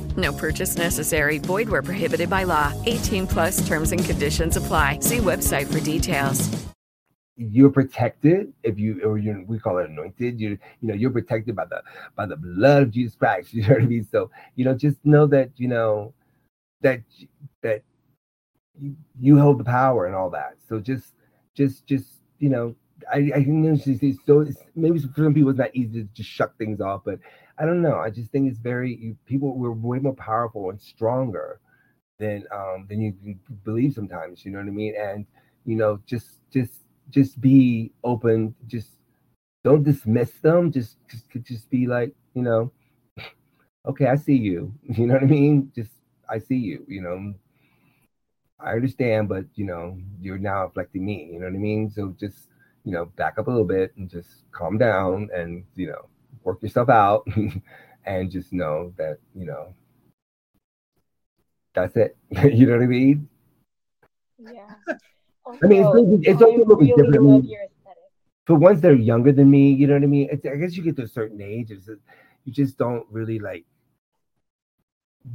No purchase necessary. Void where prohibited by law. 18 plus terms and conditions apply. See website for details you're protected if you or you we call it anointed you you know you're protected by the by the blood of jesus christ you know what i mean so you know just know that you know that that you, you hold the power and all that so just just just you know I, I think it's so it's, maybe for some people it's not easy to just shut things off, but I don't know. I just think it's very you, people we're way more powerful and stronger than um than you believe sometimes. You know what I mean? And you know, just just just be open. Just don't dismiss them. Just just just be like you know, okay, I see you. You know what I mean? Just I see you. You know, I understand, but you know, you're now affecting me. You know what I mean? So just you know, back up a little bit and just calm down and you know, work yourself out, and just know that you know, that's it. you know what I mean? Yeah. I mean, it's, it's also a little really different. Love your aesthetic. ones that are younger than me, you know what I mean? It's, I guess you get to a certain age, it's, you just don't really like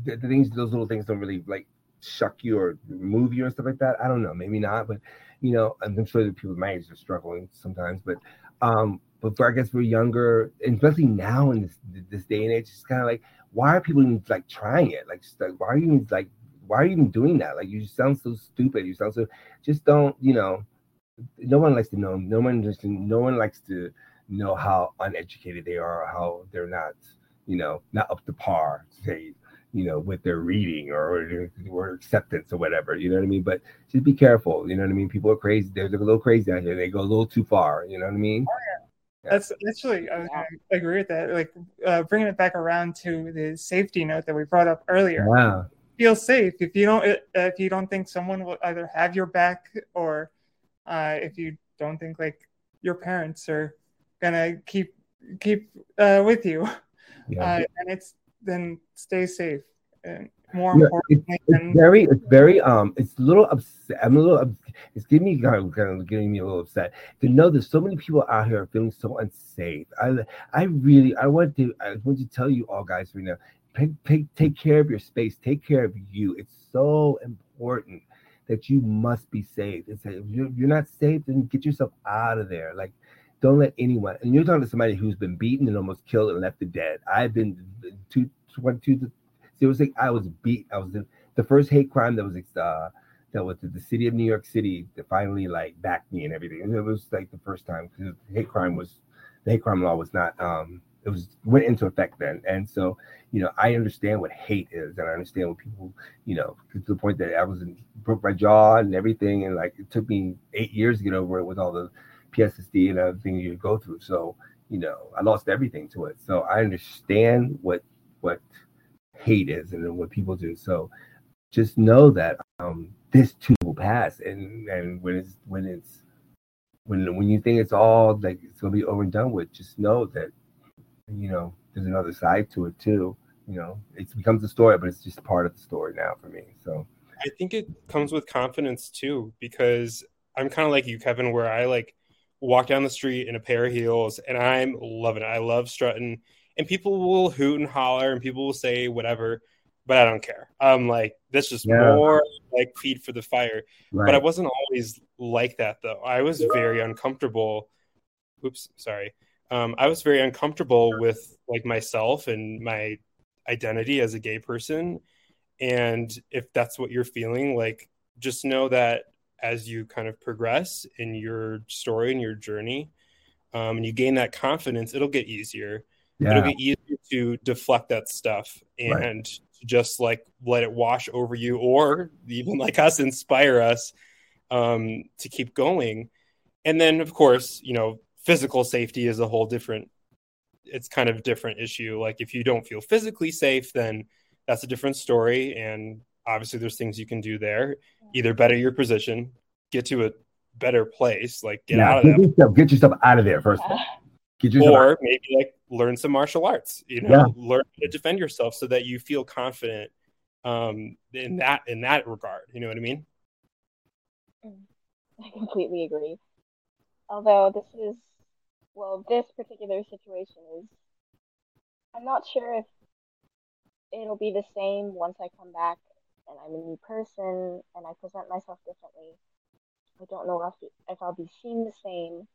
the, the things. Those little things don't really like shuck you or move you and stuff like that. I don't know, maybe not, but you know, I'm sure that people my age are struggling sometimes. But um, but for I guess we're younger, and especially now in this this day and age, it's kind of like why are people even like trying it? Like, just, like why are you even like why are you even doing that? Like you sound so stupid. You sound so just don't, you know, no one likes to know. No one just no one likes to know how uneducated they are, how they're not, you know, not up to par, say, you know, with their reading or or acceptance or whatever. You know what I mean? But just be careful. You know what I mean? People are crazy. They're, they're a little crazy out here. They go a little too far. You know what I mean? Oh, That's actually, I, I agree with that. Like uh, bringing it back around to the safety note that we brought up earlier. Wow. Feel safe if you don't uh, if you don't think someone will either have your back or uh, if you don't think like your parents are gonna keep keep uh, with you, Yeah. uh, and it's then stay safe. And more No, it's, than it's very, it's very, um, it's a little upset. I'm a little, ups- it's giving me kind of, kind of getting me a little upset to know that so many people out here are feeling so unsafe. I, I really, I want to, I want to tell you all guys right now, take, take, take care of your space, take care of you. It's so important that you must be safe. It's if you're, you're not safe, then get yourself out of there. Like, don't let anyone. And you're talking to somebody who's been beaten and almost killed and left for dead. I've been two, one, two, seriously. I was beat. I was the first hate crime that was uh that was the city of New York City that finally like backed me and everything. And it was like the first time because hate crime was the hate crime law was not um it was went into effect then. And so, you know, I understand what hate is and I understand what people, you know, to the point that I was in, broke my jaw and everything. And like it took me eight years to get over it with all the PTSD and everything you go through. So, you know, I lost everything to it. So I understand what what hate is and what people do. So just know that um this too will pass and and when it's when it's when when you think it's all like it's gonna be over and done with, just know that you know there's another side to it too. You know, it becomes a story, but it's just part of the story now for me. So I think it comes with confidence too, because I'm kind of like you, Kevin, where I like walk down the street in a pair of heels and I'm loving it. I love strutting, and people will hoot and holler and people will say whatever, but I don't care. I'm like, this is Yeah. more like feed for the fire. But I wasn't always like that though. I was very uncomfortable. Oops, sorry. Um, I was very uncomfortable with like myself and my identity as a gay person. And if that's what you're feeling, like just know that as you kind of progress in your story and your journey, um, and you gain that confidence, it'll get easier. It'll Yeah. get easier to deflect that stuff and to just like let it wash over you, or even like us, inspire us um, to keep going. And then, of course, you know, physical safety is a whole different. It's kind of a different issue. Like if you don't feel physically safe, then that's a different story. And obviously, there's things you can do there. Either better your position, get to a better place, like get yeah, out of get that, yourself, get yourself out of there first of all. Get yourself out. or maybe like learn some martial arts. You know, Yeah. learn to defend yourself so that you feel confident um, in that in that regard. You know what I mean? I completely agree. Although this is, well, this particular situation is, I'm not sure if it'll be the same once I come back and I'm a new person and I present myself differently. I don't know if if I'll be seen the same,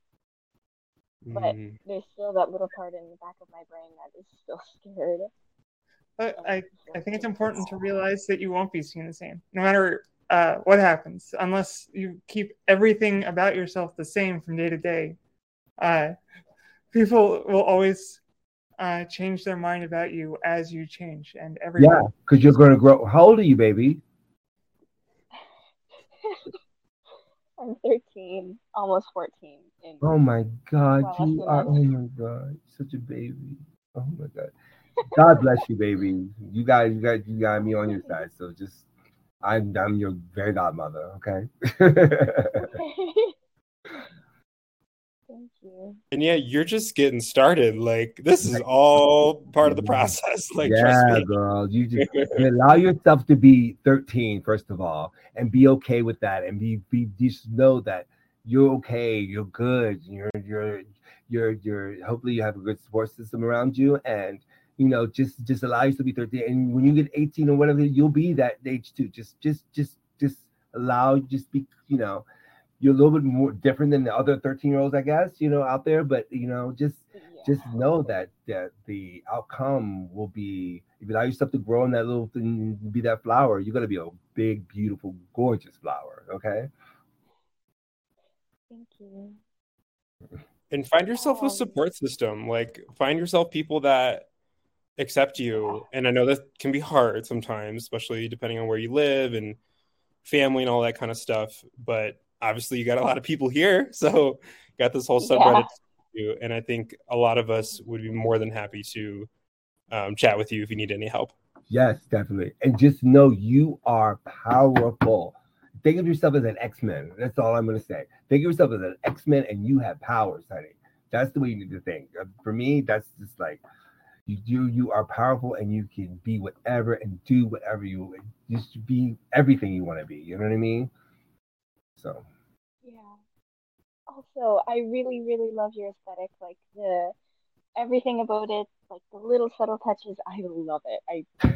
but Mhm. there's still that little part in the back of my brain that is still scared. But I, I think it's important to realize that you won't be seen the same. No matter uh, what happens unless you keep everything about yourself the same from day to day? Uh, people will always uh, change their mind about you as you change, and every Yeah, because you're going to grow. How old are you, baby? I'm 13, almost 14. In Oh my God, Wow, you are. Oh my God, such a baby. Oh my God. God bless you, baby. You got, you got, you got me on your side. So just, I'm, I'm your very godmother. Okay. Thank you. And yeah, you're just getting started. Like this is all part of the process. Like trust yeah, me. girl. You just you allow yourself to be 13, first of all, and be okay with that, and be be just know that you're okay, you're good, you're you're you're you're. Hopefully, you have a good support system around you, and you know, just just allow yourself to be 13. And when you get 18 or whatever, you'll be that age too. Just just just just allow, just be, you know. You're a little bit more different than the other 13 year olds, I guess, you know, out there. But you know, just just know that that the outcome will be if you allow yourself to grow in that little thing, be that flower, you're gonna be a big, beautiful, gorgeous flower. Okay. Thank you. and find yourself a support system like find yourself people that accept you and i know that can be hard sometimes especially depending on where you live and family and all that kind of stuff but obviously you got a lot of people here so got this whole subreddit to do, and i think a lot of us would be more than happy to um, chat with you if you need any help Yes, definitely. And just know you are powerful. Think of yourself as an X-Men. That's all I'm gonna say. Think of yourself as an X-Men and you have powers, honey. That's the way you need to think. Uh, For me, that's just like you you you are powerful and you can be whatever and do whatever you just be everything you want to be. You know what I mean? So Yeah. Also, I really, really love your aesthetic. Like the everything about it, like the little subtle touches. I love it. I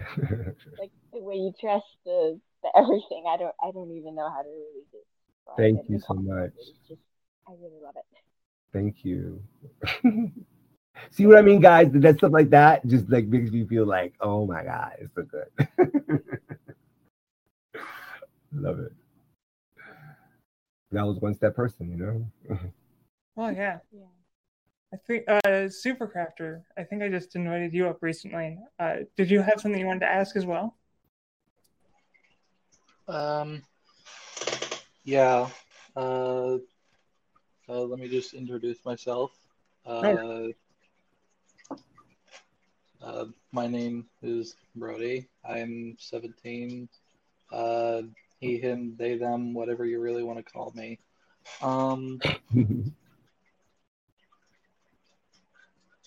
like the way you dress, the the everything. I don't, I don't even know how to really describe thank it. you so much. Just, I really love it. Thank you. See what I mean, guys? That stuff like that just like makes me feel like, oh my god, it's so good. Love it. That was one step person, you know. Oh yeah. Yeah. I think uh Supercrafter, I think I just invited you up recently. Uh did you have something you wanted to ask as well? Um, yeah. Uh, uh, let me just introduce myself. Uh, uh, my name is Brody. I'm 17. Uh, he, him, they, them, whatever you really want to call me. Um,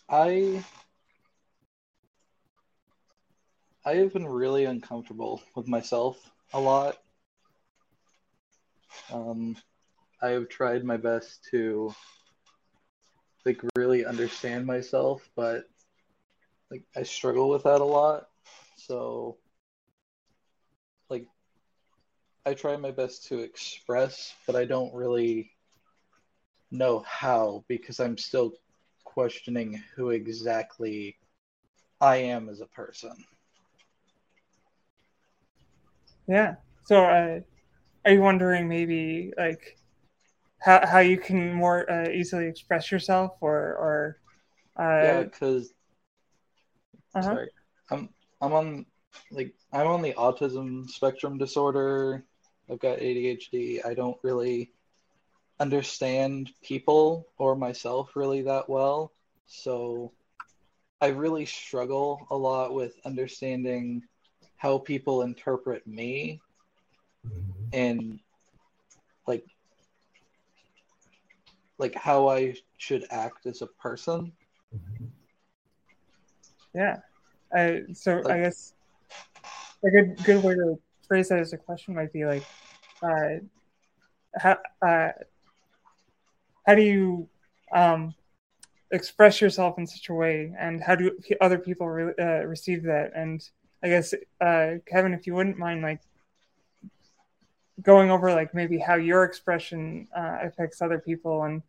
I I have been really uncomfortable with myself a lot. Um, I have tried my best to like really understand myself, but like I struggle with that a lot. So I try my best to express, but I don't really know how because I'm still questioning who exactly I am as a person. Yeah. So uh are you wondering maybe like how how you can more uh, easily express yourself or or uh yeah, because uh-huh. sorry, I'm I'm on like I'm on the autism spectrum disorder. I've got ADHD. I don't really understand people or myself really that well, so I really struggle a lot with understanding how people interpret me mm-hmm. and like like how I should act as a person. Mm-hmm. Yeah. I so I guess a good good way to phrase that as a question might be like, uh, how uh, how do you um, express yourself in such a way, and how do other people re- uh, receive that? And I guess uh, Kevin, if you wouldn't mind, like going over like maybe how your expression uh, affects other people, and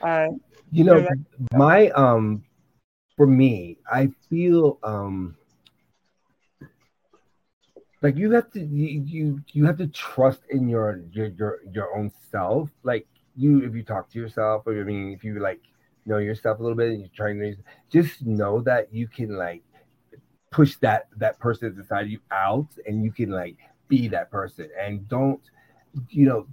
uh, you know my um for me i feel um like you have to you you, you have to trust in your, your your your own self. Like you if you talk to yourself or i mean if you like know yourself a little bit and you're trying to just know that you can like push that that person inside you out and you can like be that person. And don't you know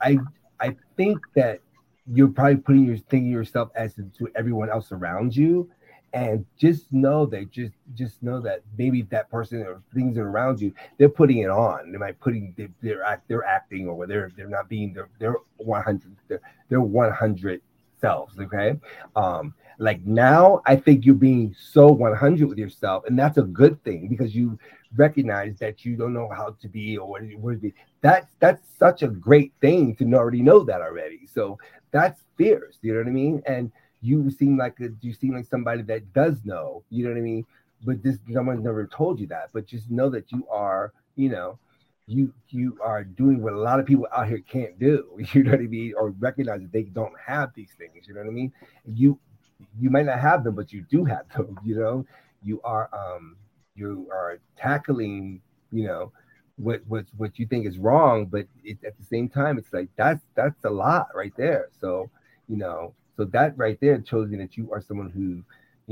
i i think that you're probably putting your thinking yourself as to everyone else around you and just know that just just know that maybe that person or things around you they're putting it on. They might putting they, they're act they're acting or they're they're not being their they're 100 they're, they're 100 selves okay? Um like now i think you're being so 100 with yourself and that's a good thing because you recognize that you don't know how to be or what, what to be. That's that's such a great thing to already know that already. So that's fierce you know what i mean? And you seem like a, you seem like somebody that does know, you know what I mean? But this someone's never told you that. But just know that you are, you know, you you are doing what a lot of people out here can't do. You know what I mean? Or recognize that they don't have these things. You know what I mean? You you might not have them, but you do have them. You know, you are um you are tackling, you know, what what what you think is wrong, but it, at the same time, it's like that's that's a lot right there. So you know, so that right there shows me that you are someone who,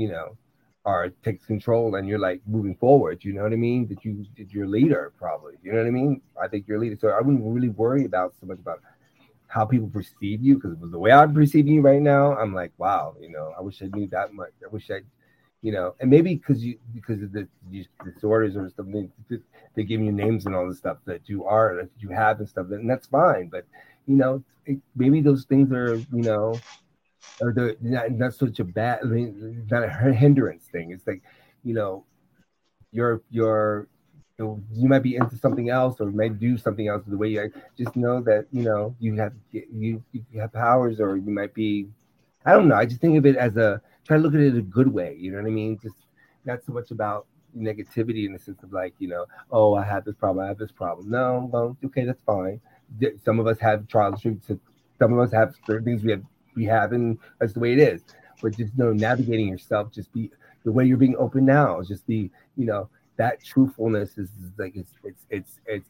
you know, are takes control and you're like moving forward. You know what I mean? That you that you're a leader, probably. You know what I mean? I think you're a leader. So I wouldn't really worry about so much about how people perceive you because the way I'm perceiving you right now, I'm like, wow, you know, I wish I knew that much. I wish I, you know, and maybe because you because of the disorders or something, they give you names and all the stuff that you are that you have and stuff, and that's fine. But you know, it, maybe those things are, you know, or the not, not such a bad I mean, not a hindrance thing. It's like, you know, you're you're you might be into something else or might do something else the way you just know that you know you have you you have powers or you might be I don't know. I just think of it as a try to look at it a good way. You know what I mean? Just not so much about negativity in the sense of like you know oh I have this problem I have this problem. No, well okay that's fine. Some of us have trials. Some of us have certain things we have we have, and that's the way it is. But just you know, navigating yourself, just be the way you're being open now. Just be, you know, that truthfulness is, is like it's it's it's it's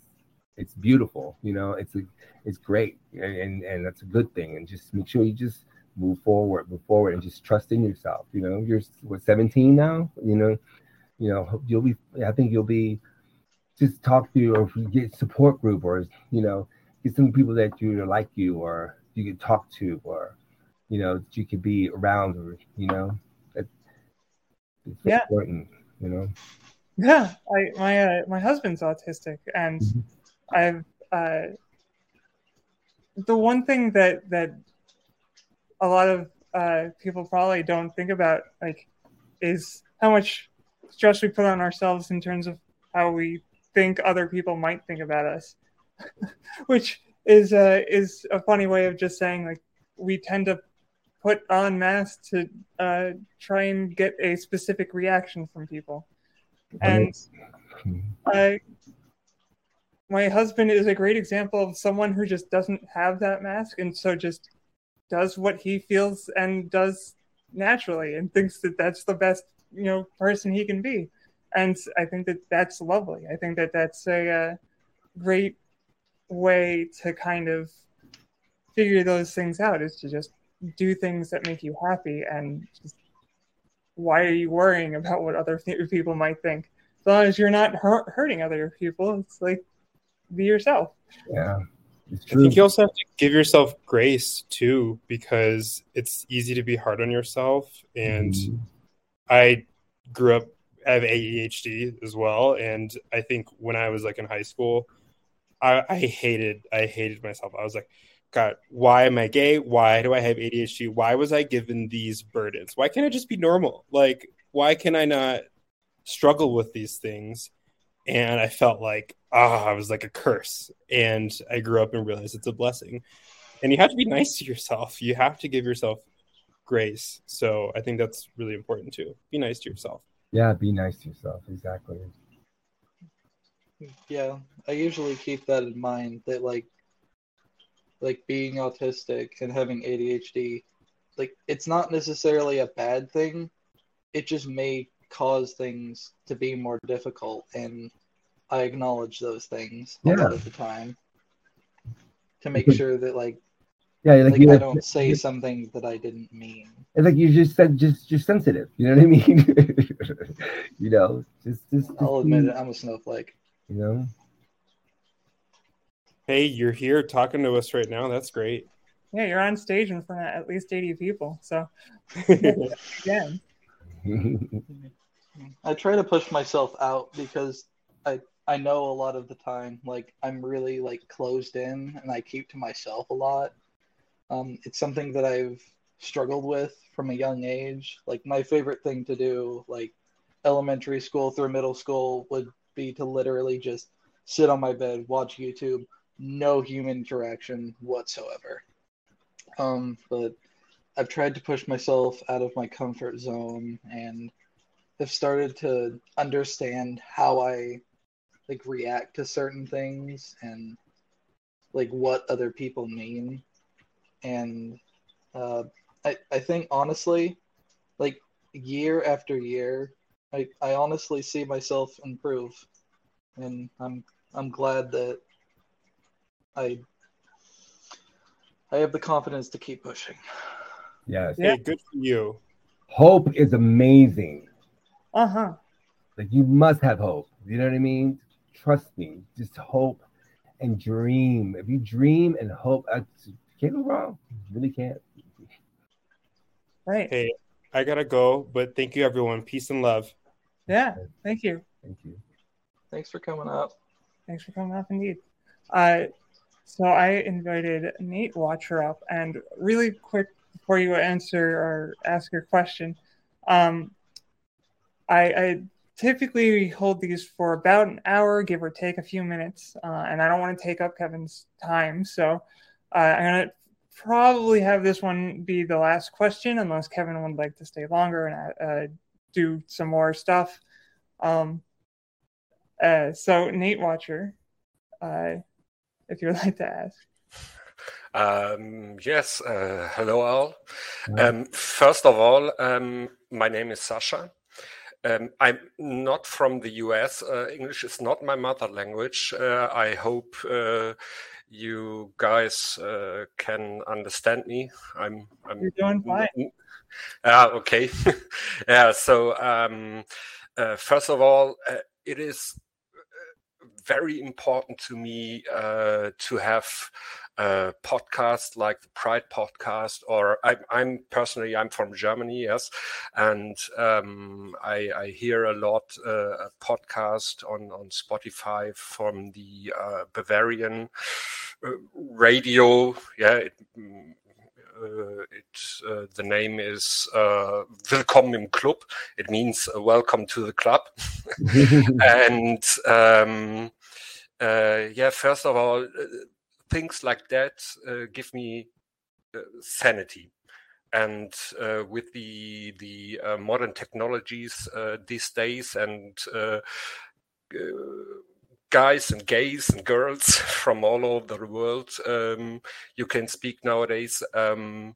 it's beautiful. You know, it's a, it's great, and, and and that's a good thing. And just make sure you just move forward, move forward, and just trust in yourself. You know, you're what 17 now. You know, you know you'll be. I think you'll be. Just talk to you or get support group or you know get some people that you like you or you can talk to or you know that you could be around or you know that it's yeah. important you know yeah i my uh, my husband's autistic and mm-hmm. i've uh the one thing that that a lot of uh people probably don't think about like is how much stress we put on ourselves in terms of how we think other people might think about us which is uh is a funny way of just saying like we tend to put on masks to uh, try and get a specific reaction from people. And uh, my husband is a great example of someone who just doesn't have that mask and so just does what he feels and does naturally and thinks that that's the best you know person he can be. And i think that that's lovely. I think that that's a uh, great way to kind of figure those things out is to just do things that make you happy and just why are you worrying about what other people might think as long as you're not hurt- hurting other people it's like be yourself yeah I think you also have to give yourself grace too, because it's easy to be hard on yourself. And mm-hmm. I grew up, I have ADHD as well. And I think when I was like in high school, I, I hated, I hated myself. I was like, God, why am I gay? Why do I have ADHD? Why was I given these burdens? Why can't I just be normal? Like, why can I not struggle with these things? And I felt like, ah, oh, I was like a curse. And I grew up and realized it's a blessing. And you have to be nice to yourself. You have to give yourself grace. So I think that's really important too. Be nice to yourself. Yeah, be nice to yourself. Exactly. Yeah, I usually keep that in mind that like like being autistic and having ADHD, like it's not necessarily a bad thing. It just may cause things to be more difficult and I acknowledge those things a lot of the time to make sure that like Yeah, like like, you- I don't say something that I didn't mean. It's like you just said, just just sensitive. You know what I mean? you know, just just. just I'll admit it, I'm a snowflake. You know. Hey, you're here talking to us right now. That's great. Yeah, you're on stage in front of at least 80 people. So, again, I try to push myself out because I I know a lot of the time like I'm really like closed in and I keep to myself a lot. Um, it's something that I've struggled with from a young age. Like my favorite thing to do, like elementary school through middle school, would be to literally just sit on my bed, watch YouTube, no human interaction whatsoever. Um, but I've tried to push myself out of my comfort zone and have started to understand how I like react to certain things and like what other people mean. And uh, I I think honestly, like year after year, I I honestly see myself improve, and I'm I'm glad that I I have the confidence to keep pushing. Yes. Hey, good for you. Hope is amazing. uh huh. Like you must have hope. You know what I mean? Trust me. Just hope and dream. If you dream and hope, I can't go wrong. You really can't. Right. Hey, I gotta go, but thank you, everyone. Peace and love. Yeah. Thank you. Thank you. Thanks for coming up. Thanks for coming up, indeed. Uh, so I invited Nate Watcher up, and really quick before you answer or ask your question, um, I, I typically hold these for about an hour, give or take a few minutes, uh, and I don't want to take up Kevin's time, so uh, I'm gonna probably have this one be the last question, unless Kevin would like to stay longer and uh, do some more stuff. Um, uh, so Nate Watcher, uh, if you would like to ask. Um, yes, uh, hello all. Um, first of all, um, my name is Sasha. Um, I'm not from the US. Uh, English is not my mother language. Uh, I hope uh, you guys uh, can understand me. I'm. I'm You're doing fine. Ah, okay. yeah. So, um, uh, first of all, uh, it is very important to me uh, to have a podcast like the Pride podcast, or I, I'm personally I'm from Germany, yes, and um, I, I hear a lot uh, a podcast on on Spotify from the uh, Bavarian uh, radio. Yeah, it, mm, uh, it uh, the name is uh, Willkommen im Club. It means uh, welcome to the club. and um, uh, yeah, first of all, uh, things like that uh, give me uh, sanity. And uh, with the the uh, modern technologies uh, these days, and uh, uh, guys and gays and girls from all over the world, um, you can speak nowadays. Um,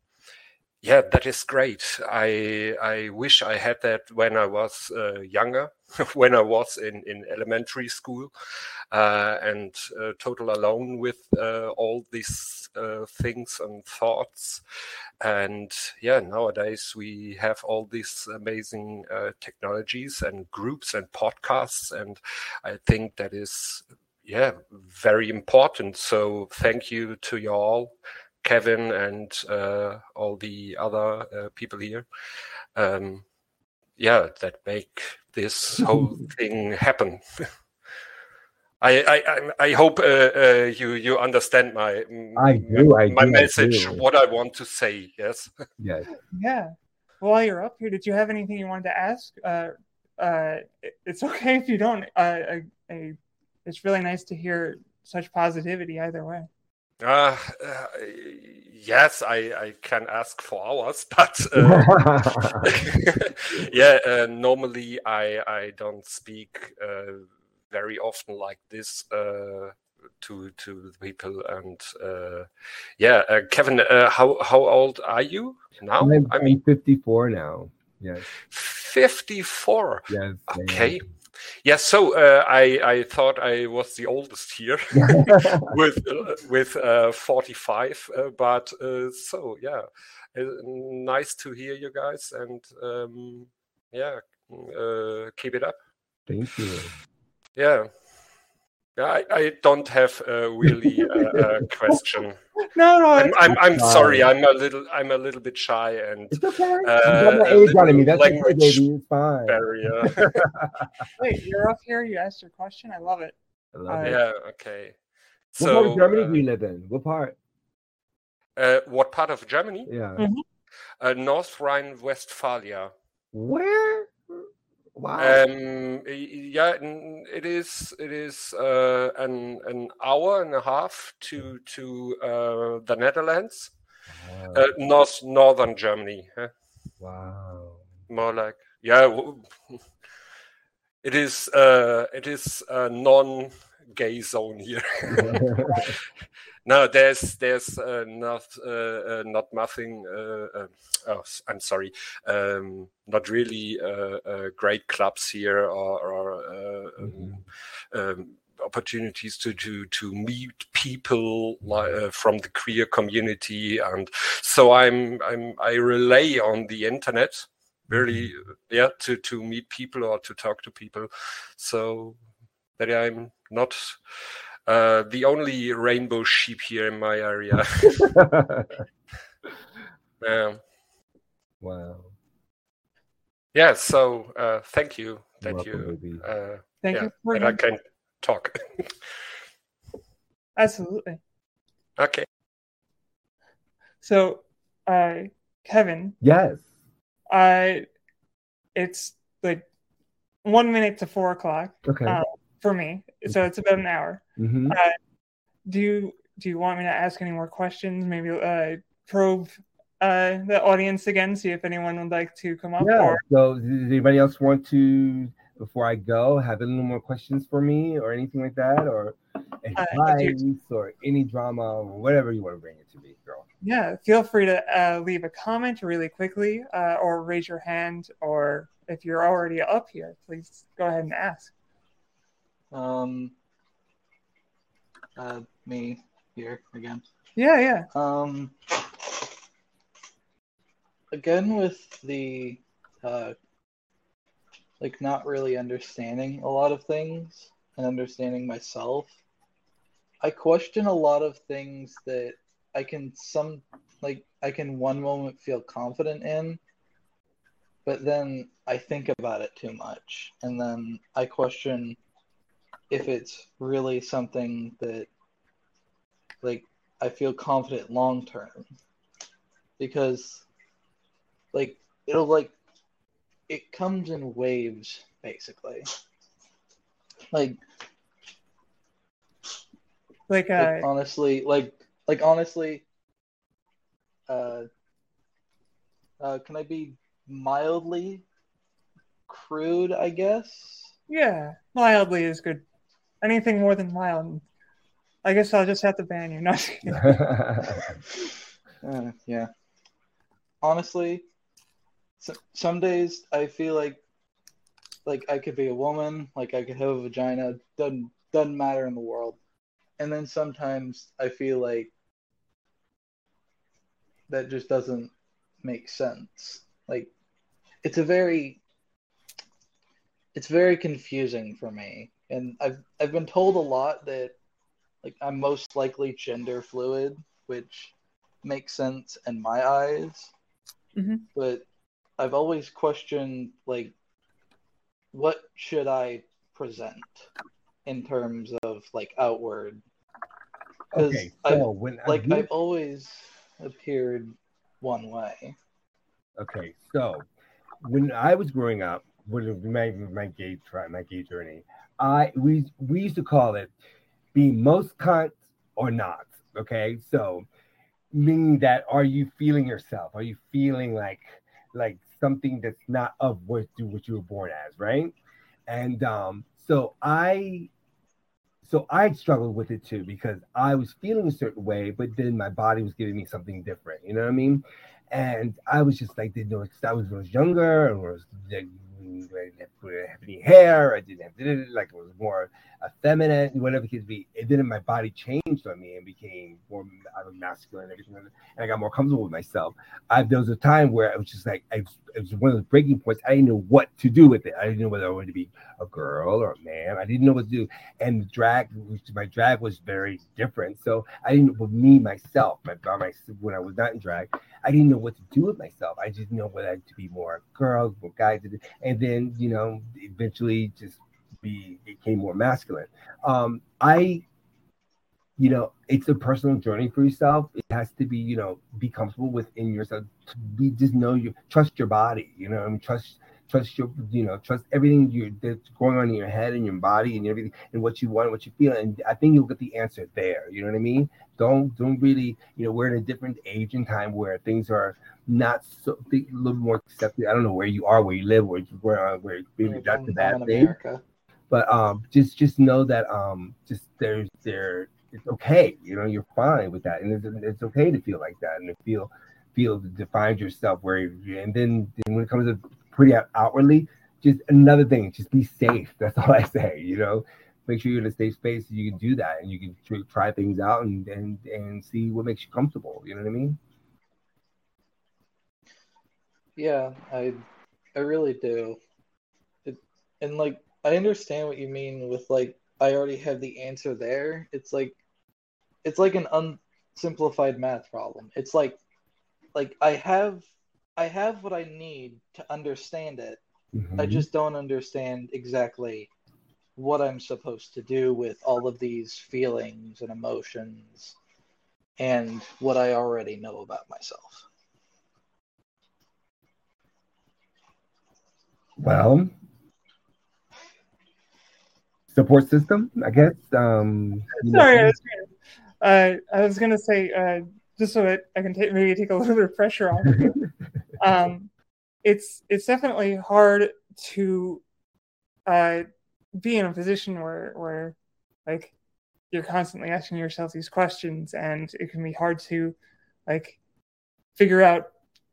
yeah, that is great. I I wish I had that when I was uh, younger, when I was in in elementary school, uh, and uh, total alone with uh, all these uh, things and thoughts. And yeah, nowadays we have all these amazing uh, technologies and groups and podcasts, and I think that is yeah very important. So thank you to you all. Kevin and uh, all the other uh, people here. Um, yeah, that make this whole thing happen. I I I- I hope uh, uh, you you understand my I do, I my do, I message. do. What I want to say. Yes. Yes. Yeah. While you're up here, did you have anything you wanted to ask? Uh, uh, it's okay if you don't. Uh, I, I, it's really nice to hear such positivity either way. Uh, uh, yes, I, I can ask for hours, but uh, yeah, uh, normally I I don't speak uh, very often like this uh, to to the people, and uh, yeah, uh, Kevin, uh, how how old are you now? I'm, I mean, I'm 54 now. Yes. fifty four. Yes. Okay. Yes, so uh, I I thought I was the oldest here with uh, with uh, 45, uh, but uh, so yeah, uh, nice to hear you guys, and um, yeah, uh, keep it up. Thank you. Yeah. I, I don't have a really uh, a question. No, no, I'm I'm, I'm fine. sorry. I'm a little I'm a little bit shy and It's okay. you uh, got my a age on me. little That's okay, language baby. It's fine. barrier. Wait, you're up here. You asked your question. I love it. I love it. yeah. Okay. What part So, of Germany uh, do you live in? What part? uh, what part of Germany? Yeah. Mm-hmm. Uh, North Rhine-Westphalia. Where? Wow. Um, yeah, it is. It is uh, an an hour and a half to to uh, the Netherlands, uh, north northern Germany. huh? wow. More like yeah. It is. Uh, it is a non-gay zone here. no, there's there's uh, not uh, uh, not nothing. Uh, uh, oh, I'm sorry. Um, not really uh, great clubs here or, or uh, um, um, opportunities to to to meet people uh, from the queer community, and so I'm I'm I rely on the internet really yeah to to meet people or to talk to people so that i'm not uh, the only rainbow sheep here in my area yeah wow. yeah so uh, thank you that Welcome, you uh, Thank yeah, you for that i can talk Absolutely. okay So, uh, Kevin, Yes. I. it's like one minute to four o'clock. Okay. uh, for me, so it's about an hour. Mhm. Uh, do you do you want me to ask any more questions? Maybe uh, probe uh, the audience again, see if anyone would like to come up. Yeah. Or So, does anybody else want to, before I go, have any more questions for me or anything like that, or advice or any drama or whatever you want to bring it to me, girl? yeah, feel free to uh, leave a comment really quickly, uh, or raise your hand, or if you're already up here, please go ahead and ask. Um, uh, me here again. Yeah, yeah. Um, again with the uh, like not really understanding a lot of things and understanding myself. I question a lot of things that I can some like I can one moment feel confident in, but then I think about it too much, and then I question if it's really something that like I feel confident long term because like it'll like it comes in waves basically like Like, uh, like honestly like like honestly uh uh can I be mildly crude I guess yeah, mildly is good. Anything more than mild, I guess I'll just have to ban you. Uh, yeah. Honestly, so, some days I feel like like I could be a woman, like I could have a vagina, doesn't doesn't matter in the world. And then sometimes I feel like that just doesn't make sense. Like it's a very it's very confusing for me. And I've I've been told a lot that like I'm most likely gender fluid, which makes sense in my eyes. Mhm. But I've always questioned like what should I present in terms of like outward? Because Okay, I've, when like do- I've always appeared one way. Okay, so when I was growing up, with my my gay my gay journey, I we we used to call it being most cunt or not. Okay, so meaning that are you feeling yourself? Are you feeling like like something that's not of what you what you were born as, right? And um, so I so I struggled with it too because I was feeling a certain way, but then my body was giving me something different. You know what I mean? And I was just like, didn't know. I was, when I was younger and was like, I didn't have any hair. I didn't have like it was more effeminate, whatever it could be. And then my body changed on me and became more masculine and everything, and I got more comfortable with myself. I, there was a time where I was just like, I, it was one of those breaking points. I didn't know what to do with it. I didn't know whether I wanted to be a girl or a man. I didn't know what to do. And drag, my drag was very different. So I didn't, with me myself, my, my when I was not in drag, I didn't know what to do with myself. I just know whether to be more girls, more guys, and then you know, eventually just be became more masculine. Um, I, you know, it's a personal journey for yourself. It has to be, you know, be comfortable within yourself. To be just know you trust your body. You know, I mean, trust trust your you know trust everything you that's going on in your head and your body and everything and what you want what you feel and i think you'll get the answer there you know what i mean don't don't really you know we're in a different age and time where things are not so a little more accepted i don't know where you are where you live where where, where maybe that's a bad thing America. But um just just know that um just there's there it's okay you know you're fine with that and it's, it's okay to feel like that and to feel feel to define yourself where you and then, then when it comes to pretty outwardly. Just another thing, just be safe. That's all I say. You know, make sure you're in a safe space so you can do that and you can try things out and and and see what makes you comfortable. You know what I mean? Yeah, I I really do. It, and like I understand what you mean with like I already have the answer there. It's like it's like an unsimplified math problem. It's like like I have I have what I need to understand it. Mm-hmm. I just don't understand exactly what I'm supposed to do with all of these feelings and emotions and what I already know about myself. Well, support system, I guess. Um, Sorry, I was, gonna, uh, I was gonna say uh, just so that I can take maybe take a little bit of pressure off. um, it's it's definitely hard to uh, be in a position where where like you're constantly asking yourself these questions, and it can be hard to like figure out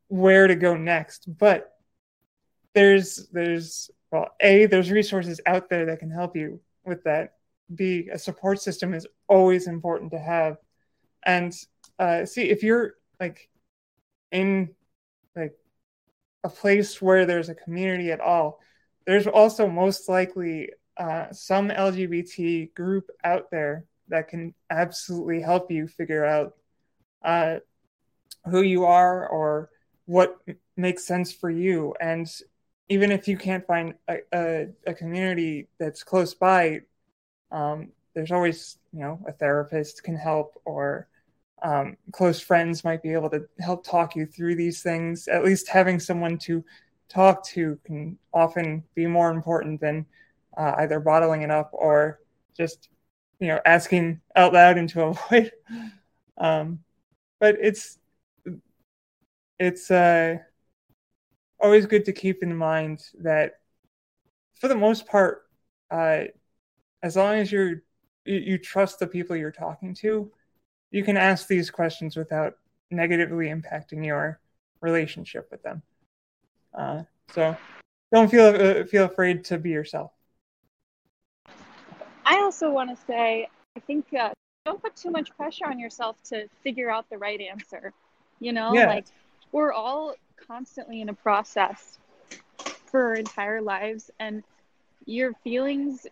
where to go next. But there's there's well, a there's resources out there that can help you with that. B a support system is always important to have, and uh, see if you're like in like a place where there's a community at all, there's also most likely uh, some LGBT group out there that can absolutely help you figure out uh, who you are or what makes sense for you. And even if you can't find a, a, a community that's close by, um, there's always, you know, a therapist can help or um, close friends might be able to help talk you through these things. At least having someone to talk to can often be more important than uh, either bottling it up or just you know asking out loud into a void. Um, but it's it's uh, always good to keep in mind that for the most part, uh, as long as you're you, you trust the people you're talking to, you can ask these questions without negatively impacting your relationship with them. Uh, so don't feel uh, feel afraid to be yourself. I also want to say, I think uh, don't put too much pressure on yourself to figure out the right answer. You know, yeah. like we're all constantly in a process for our entire lives, and your feelings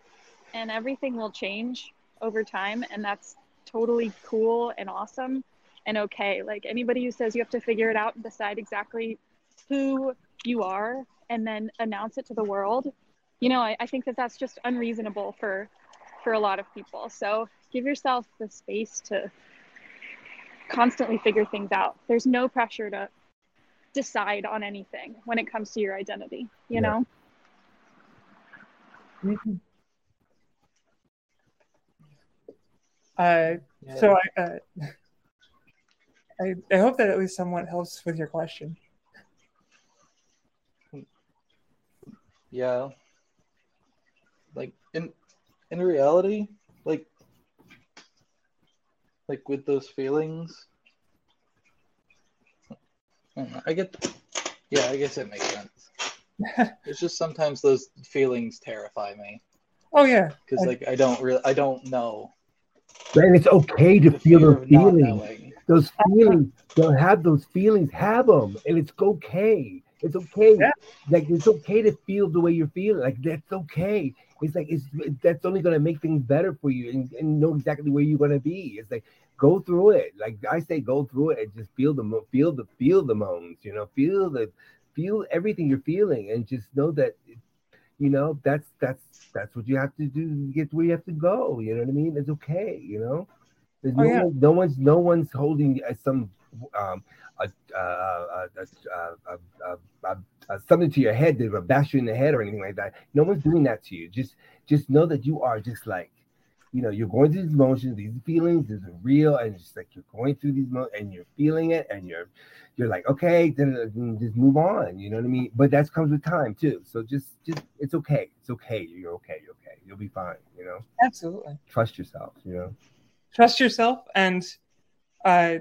and everything will change over time, and that's totally cool and awesome and okay. Like anybody who says you have to figure it out and decide exactly who you are and then announce it to the world, you know, I, I think that that's just unreasonable for for a lot of people. So give yourself the space to constantly figure things out. There's no pressure to decide on anything when it comes to your identity, you yeah. know? Mm-hmm. Uh, yeah. So I, uh, I, I hope that at least somewhat helps with your question. Yeah. Like in in reality, like like with those feelings, I, I get. Yeah, I guess it makes sense. it's just sometimes those feelings terrify me Oh yeah. because like I don't really I don't know. And it's okay to feel fear those feelings. Those feelings, don't have those feelings, have them. And it's okay. It's okay. Yeah. Like it's okay to feel the way you're feeling. Like that's okay. It's like it's that's only gonna make things better for you and, and know exactly where you're gonna be. It's like go through it. Like I say, go through it and just feel the mo- feel the feel the moans, you know, feel the feel everything you're feeling and just know that you know that's that's that's what you have to do to get to where you have to go you know what i mean it's okay you know there's Oh, yeah. one, no one's no one's holding some um a, uh, uh, uh, something to your head to bash you in the head or anything like that no one's doing that to you just just know that you are just like you know you're going through these emotions these feelings these are real and it's just like you're going through these mo- and you're feeling it and you're you're like okay then then just move on you know what i mean? But that comes with time too. So just just it's okay. It's okay. You're okay. You're okay. You'll be fine you know? Absolutely. trust yourself you know? Trust yourself and uh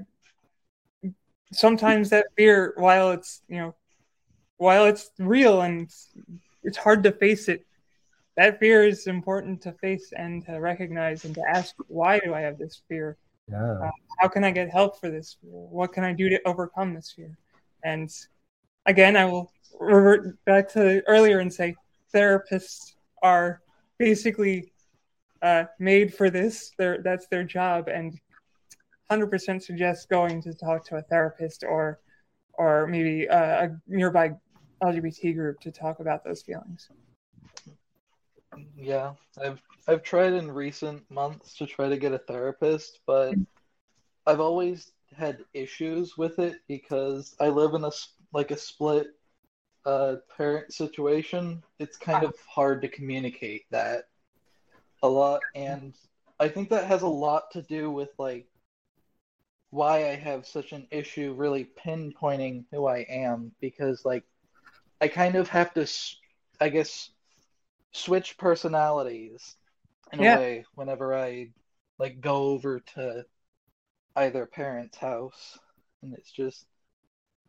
sometimes that fear while it's you know while it's real and it's, it's hard to face it that fear is important to face and to recognize and to ask why do i have this fear? Yeah. Uh, how can i get help for this fear? What can i do to overcome this fear? And again i will revert back to earlier and say therapists are basically uh, made for this. They're, that's their job and 100% suggest going to talk to a therapist or or maybe uh, a nearby lgbt group to talk about those feelings Yeah, I've I've tried in recent months to try to get a therapist, but I've always had issues with it because I live in a like a split uh parent situation. It's kind of hard to communicate that a lot and I think that has a lot to do with like why I have such an issue really pinpointing who I am because like I kind of have to I guess switch personalities in Yeah. a way whenever I like go over to either parent's house and it's just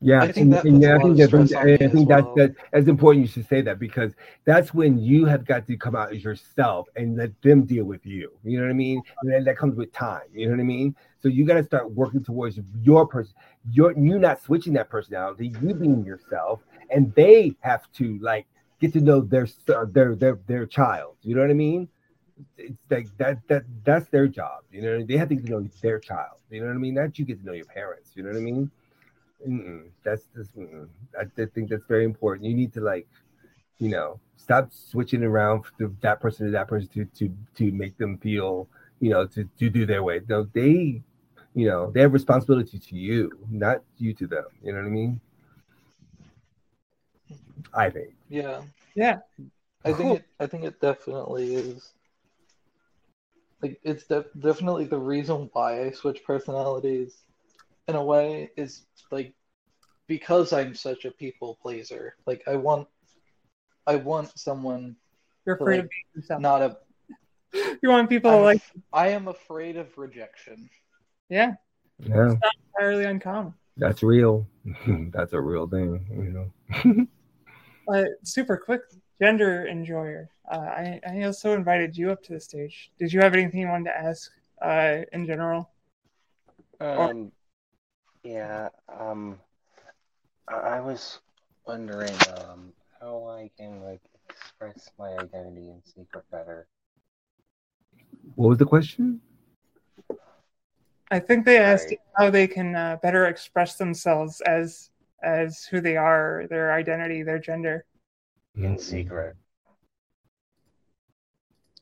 Yeah, I think and, that and puts yeah, a I lot think of that's stress on me I as think that's well. that, that's important. You should say that because that's when you have got to come out as yourself and let them deal with you. You know what I mean? And then that comes with time. You know what I mean? So you got to start working towards your person. Your you not switching that personality. You being yourself, and they have to like get to know their their their their child. You know what I mean? It's like that that that's their job. You know they have to get to know their child. You know what I mean? Not you get to know your parents. You know what I mean? Mm-mm, that's just mm-mm. I just think that's very important. You need to like, you know, stop switching around that person to that person to to to make them feel, you know, to to do their way. No, they, you know, they have responsibility to you, not you to them. You know what I mean? I think. yeah. Yeah. I Cool. think it, I think it definitely is. Like it's def- definitely the reason why I switch personalities, in a way, is like because I'm such a people pleaser. Like I want, I want someone. You're afraid like, of being yourself. Not a. You want people I'm like I am afraid of rejection. yeah Yeah, it's not entirely uncommon that's real. that's a real thing. You know. uh, super quick gender enjoyer uh, I, I also invited you up to the stage did you have anything you wanted to ask uh, in general Um, yeah, um, I I was wondering, um, how I can, like, express my identity in secret better. What was the question? I think they asked how they can uh, better express themselves as as who they are, their identity, their gender, In secret.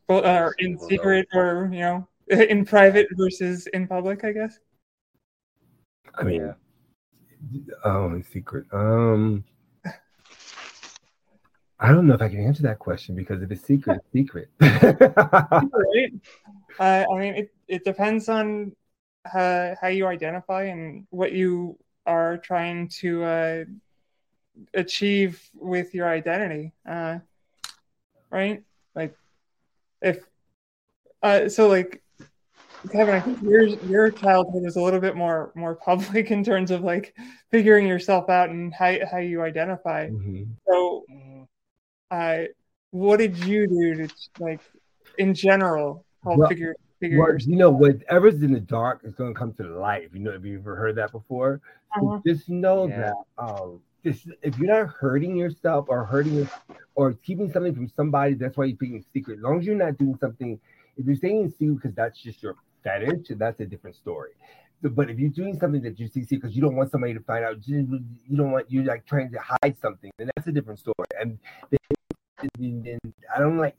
well, uh, in secret or you know, in private versus in public. I guess. I mean, oh, in secret. Um, I don't know if I can answer that question because if it's secret, it's secret. right? Uh, I mean, it, it depends on how, how you identify and what you are trying to uh, achieve with your identity, uh, right? Like, if uh, so, like Kevin, I think your your childhood is a little bit more more public in terms of like figuring yourself out and how how you identify. Mhm. So, uh, what did you do to like in general help Well, figure Well, your you know, whatever's in the dark is going to come to the light. You know, have you ever heard that before? Uh-huh. just know Yeah. that um, just if you're not hurting yourself or hurting your, or keeping something from somebody, that's why you're being a secret. As long as you're not doing something, if you're staying in secret because that's just your fetish, that's a different story. So, but if you're doing something that you see because you don't want somebody to find out, you you don't want you're like trying to hide something, then that's a different story. And then, then I don't like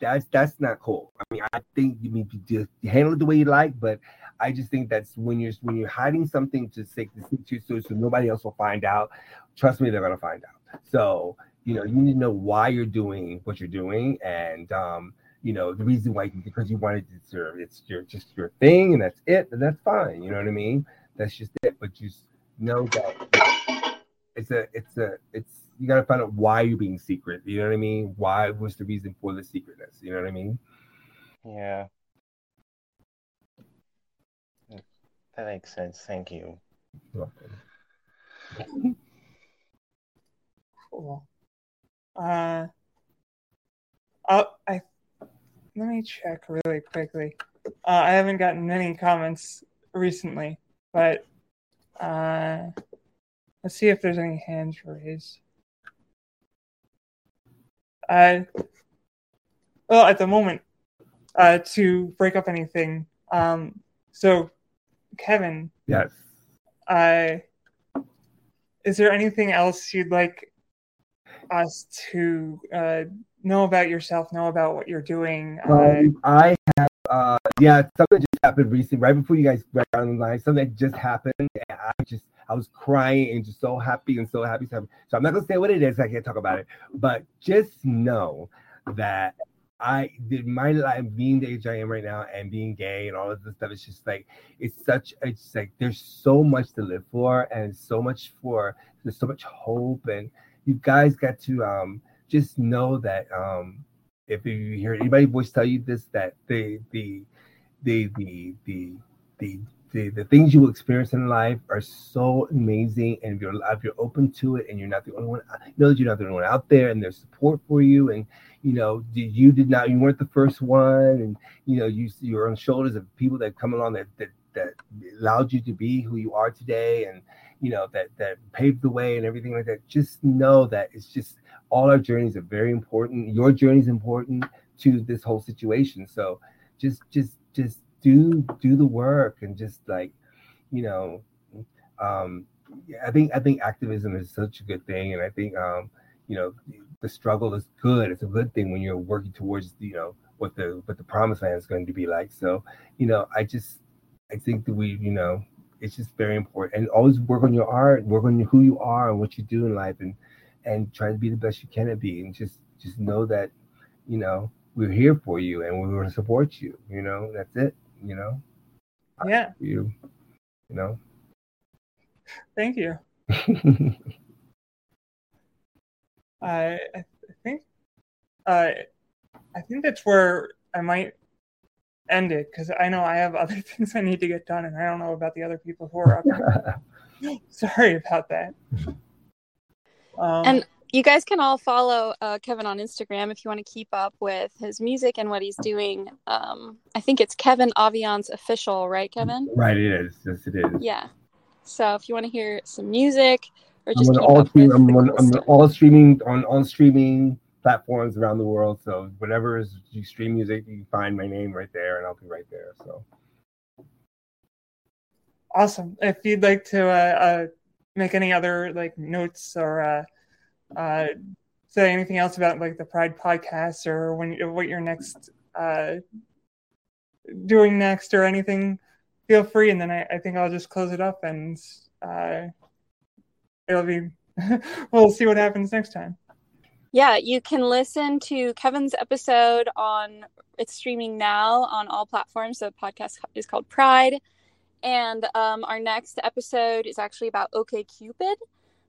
that's that's not cool. I mean, I think you mean you just handle it the way you like, but I just think that's when you're when you're hiding something to say to so, so nobody else will find out. Trust me, they're gonna find out. So you know, you need to know why you're doing what you're doing, and um, you know the reason why because you wanted to serve. It's your just your thing, and that's it, and that's fine. You know what I mean? That's just it. But just know that it's a it's a it's you gotta find out why you're being secret. You know what I mean? Why was the reason for the secretness? You know what I mean? Yeah. That makes sense. Thank you. Cool. Uh, I'll, I let me check really quickly. Uh, I haven't gotten many comments recently, but uh, let's see if there's any hands raised. Uh, well, at the moment, uh, to break up anything, um, so Kevin, Yes. uh, is there anything else you'd like us to uh, know about yourself, know about what you're doing? Uh, Um, I have, uh, yeah, something just happened recently, right before you guys went on the line. Something just happened, and I just, I was crying and just so happy and so happy. So I'm not gonna say what it is. I can't talk about it, but just know that I did my life being the age I am right now and being gay and all of this stuff. It's just like it's such. It's like there's so much to live for and so much for. There's so much hope and you guys got to um just know that um if you hear anybody voice tell you this that the the the the the the, the things you will experience in life are so amazing and if you're if you're open to it and you're not the only one know that you're not the only one out there and there's support for you and you know you did not you weren't the first one and you know you you're on shoulders of people that come along that that that allowed you to be who you are today and you know that that paved the way and everything like that. Just know that it's just all our journeys are very important. Your journey is important to this whole situation. So just just just do do the work and just like you know um i think i think activism is such a good thing. And i think um you know the struggle is good. It's a good thing when you're working towards you know what the what the promised land is going to be like. So you know i just i think that we you know it's just very important. And always work on your art work on who you are and what you do in life and and try to be the best you can be. And just just know that you know we're here for you and we're going to support you you know that's it you know yeah you you know thank you. I I think uh, I think that's where I might end it because I know I have other things I need to get done, and I don't know about the other people who are up. here. Sorry about that. Um, And you guys can all follow uh, Kevin on Instagram if you want to keep up with his music and what he's doing. Um, I think it's Kevin Aviance official, right, Kevin? right it is yes it is Yeah. So if you want to hear some music or I'm on keep all up stream, with I'm on, cool I'm stuff. all streaming on all streaming platforms around the world. So whatever is you stream music, you can find my name right there, and I'll be right there. So awesome. If you'd like to uh, uh, make any other like notes or uh, say anything else about like the Pride podcast or when what you're next uh, doing next or anything, feel free. And then I, I think I'll just close it up and uh, it'll be. we'll see what happens next time. Yeah, you can listen to Kevin's episode on it's streaming now on all platforms. The podcast is called Pride. And um, our next episode is actually about OKCupid.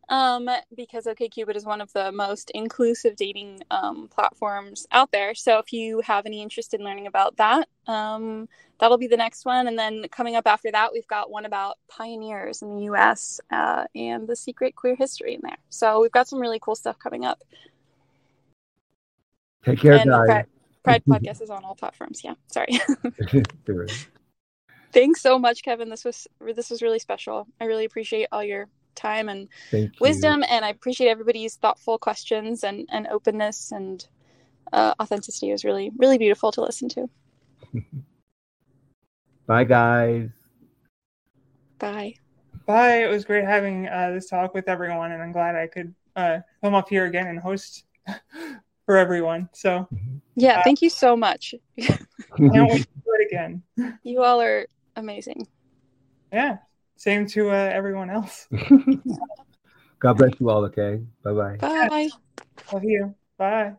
Um, because OKCupid is one of the most inclusive dating um, platforms out there. So if you have any interest in learning about that, um, that'll be the next one. And then coming up after that, we've got one about pioneers in the US uh, and the secret queer history in there. So we've got some really cool stuff coming up. Take care, and guys. Pride, Pride podcast is on all platforms. Yeah, sorry. Thanks so much, Kevin. This was this was really special. I really appreciate all your time and Thank you. wisdom, and I appreciate everybody's thoughtful questions and and openness and uh, authenticity. It was really really beautiful to listen to. Bye, guys. Bye. Bye. It was great having uh, this talk with everyone, and I'm glad I could uh, come up here again and host for everyone. So Yeah, Uh, thank you so much. can't wait to do it again. You all are amazing. Yeah. Same to uh, everyone else. God bless you all. Okay. Bye bye. Bye. Love you. Bye.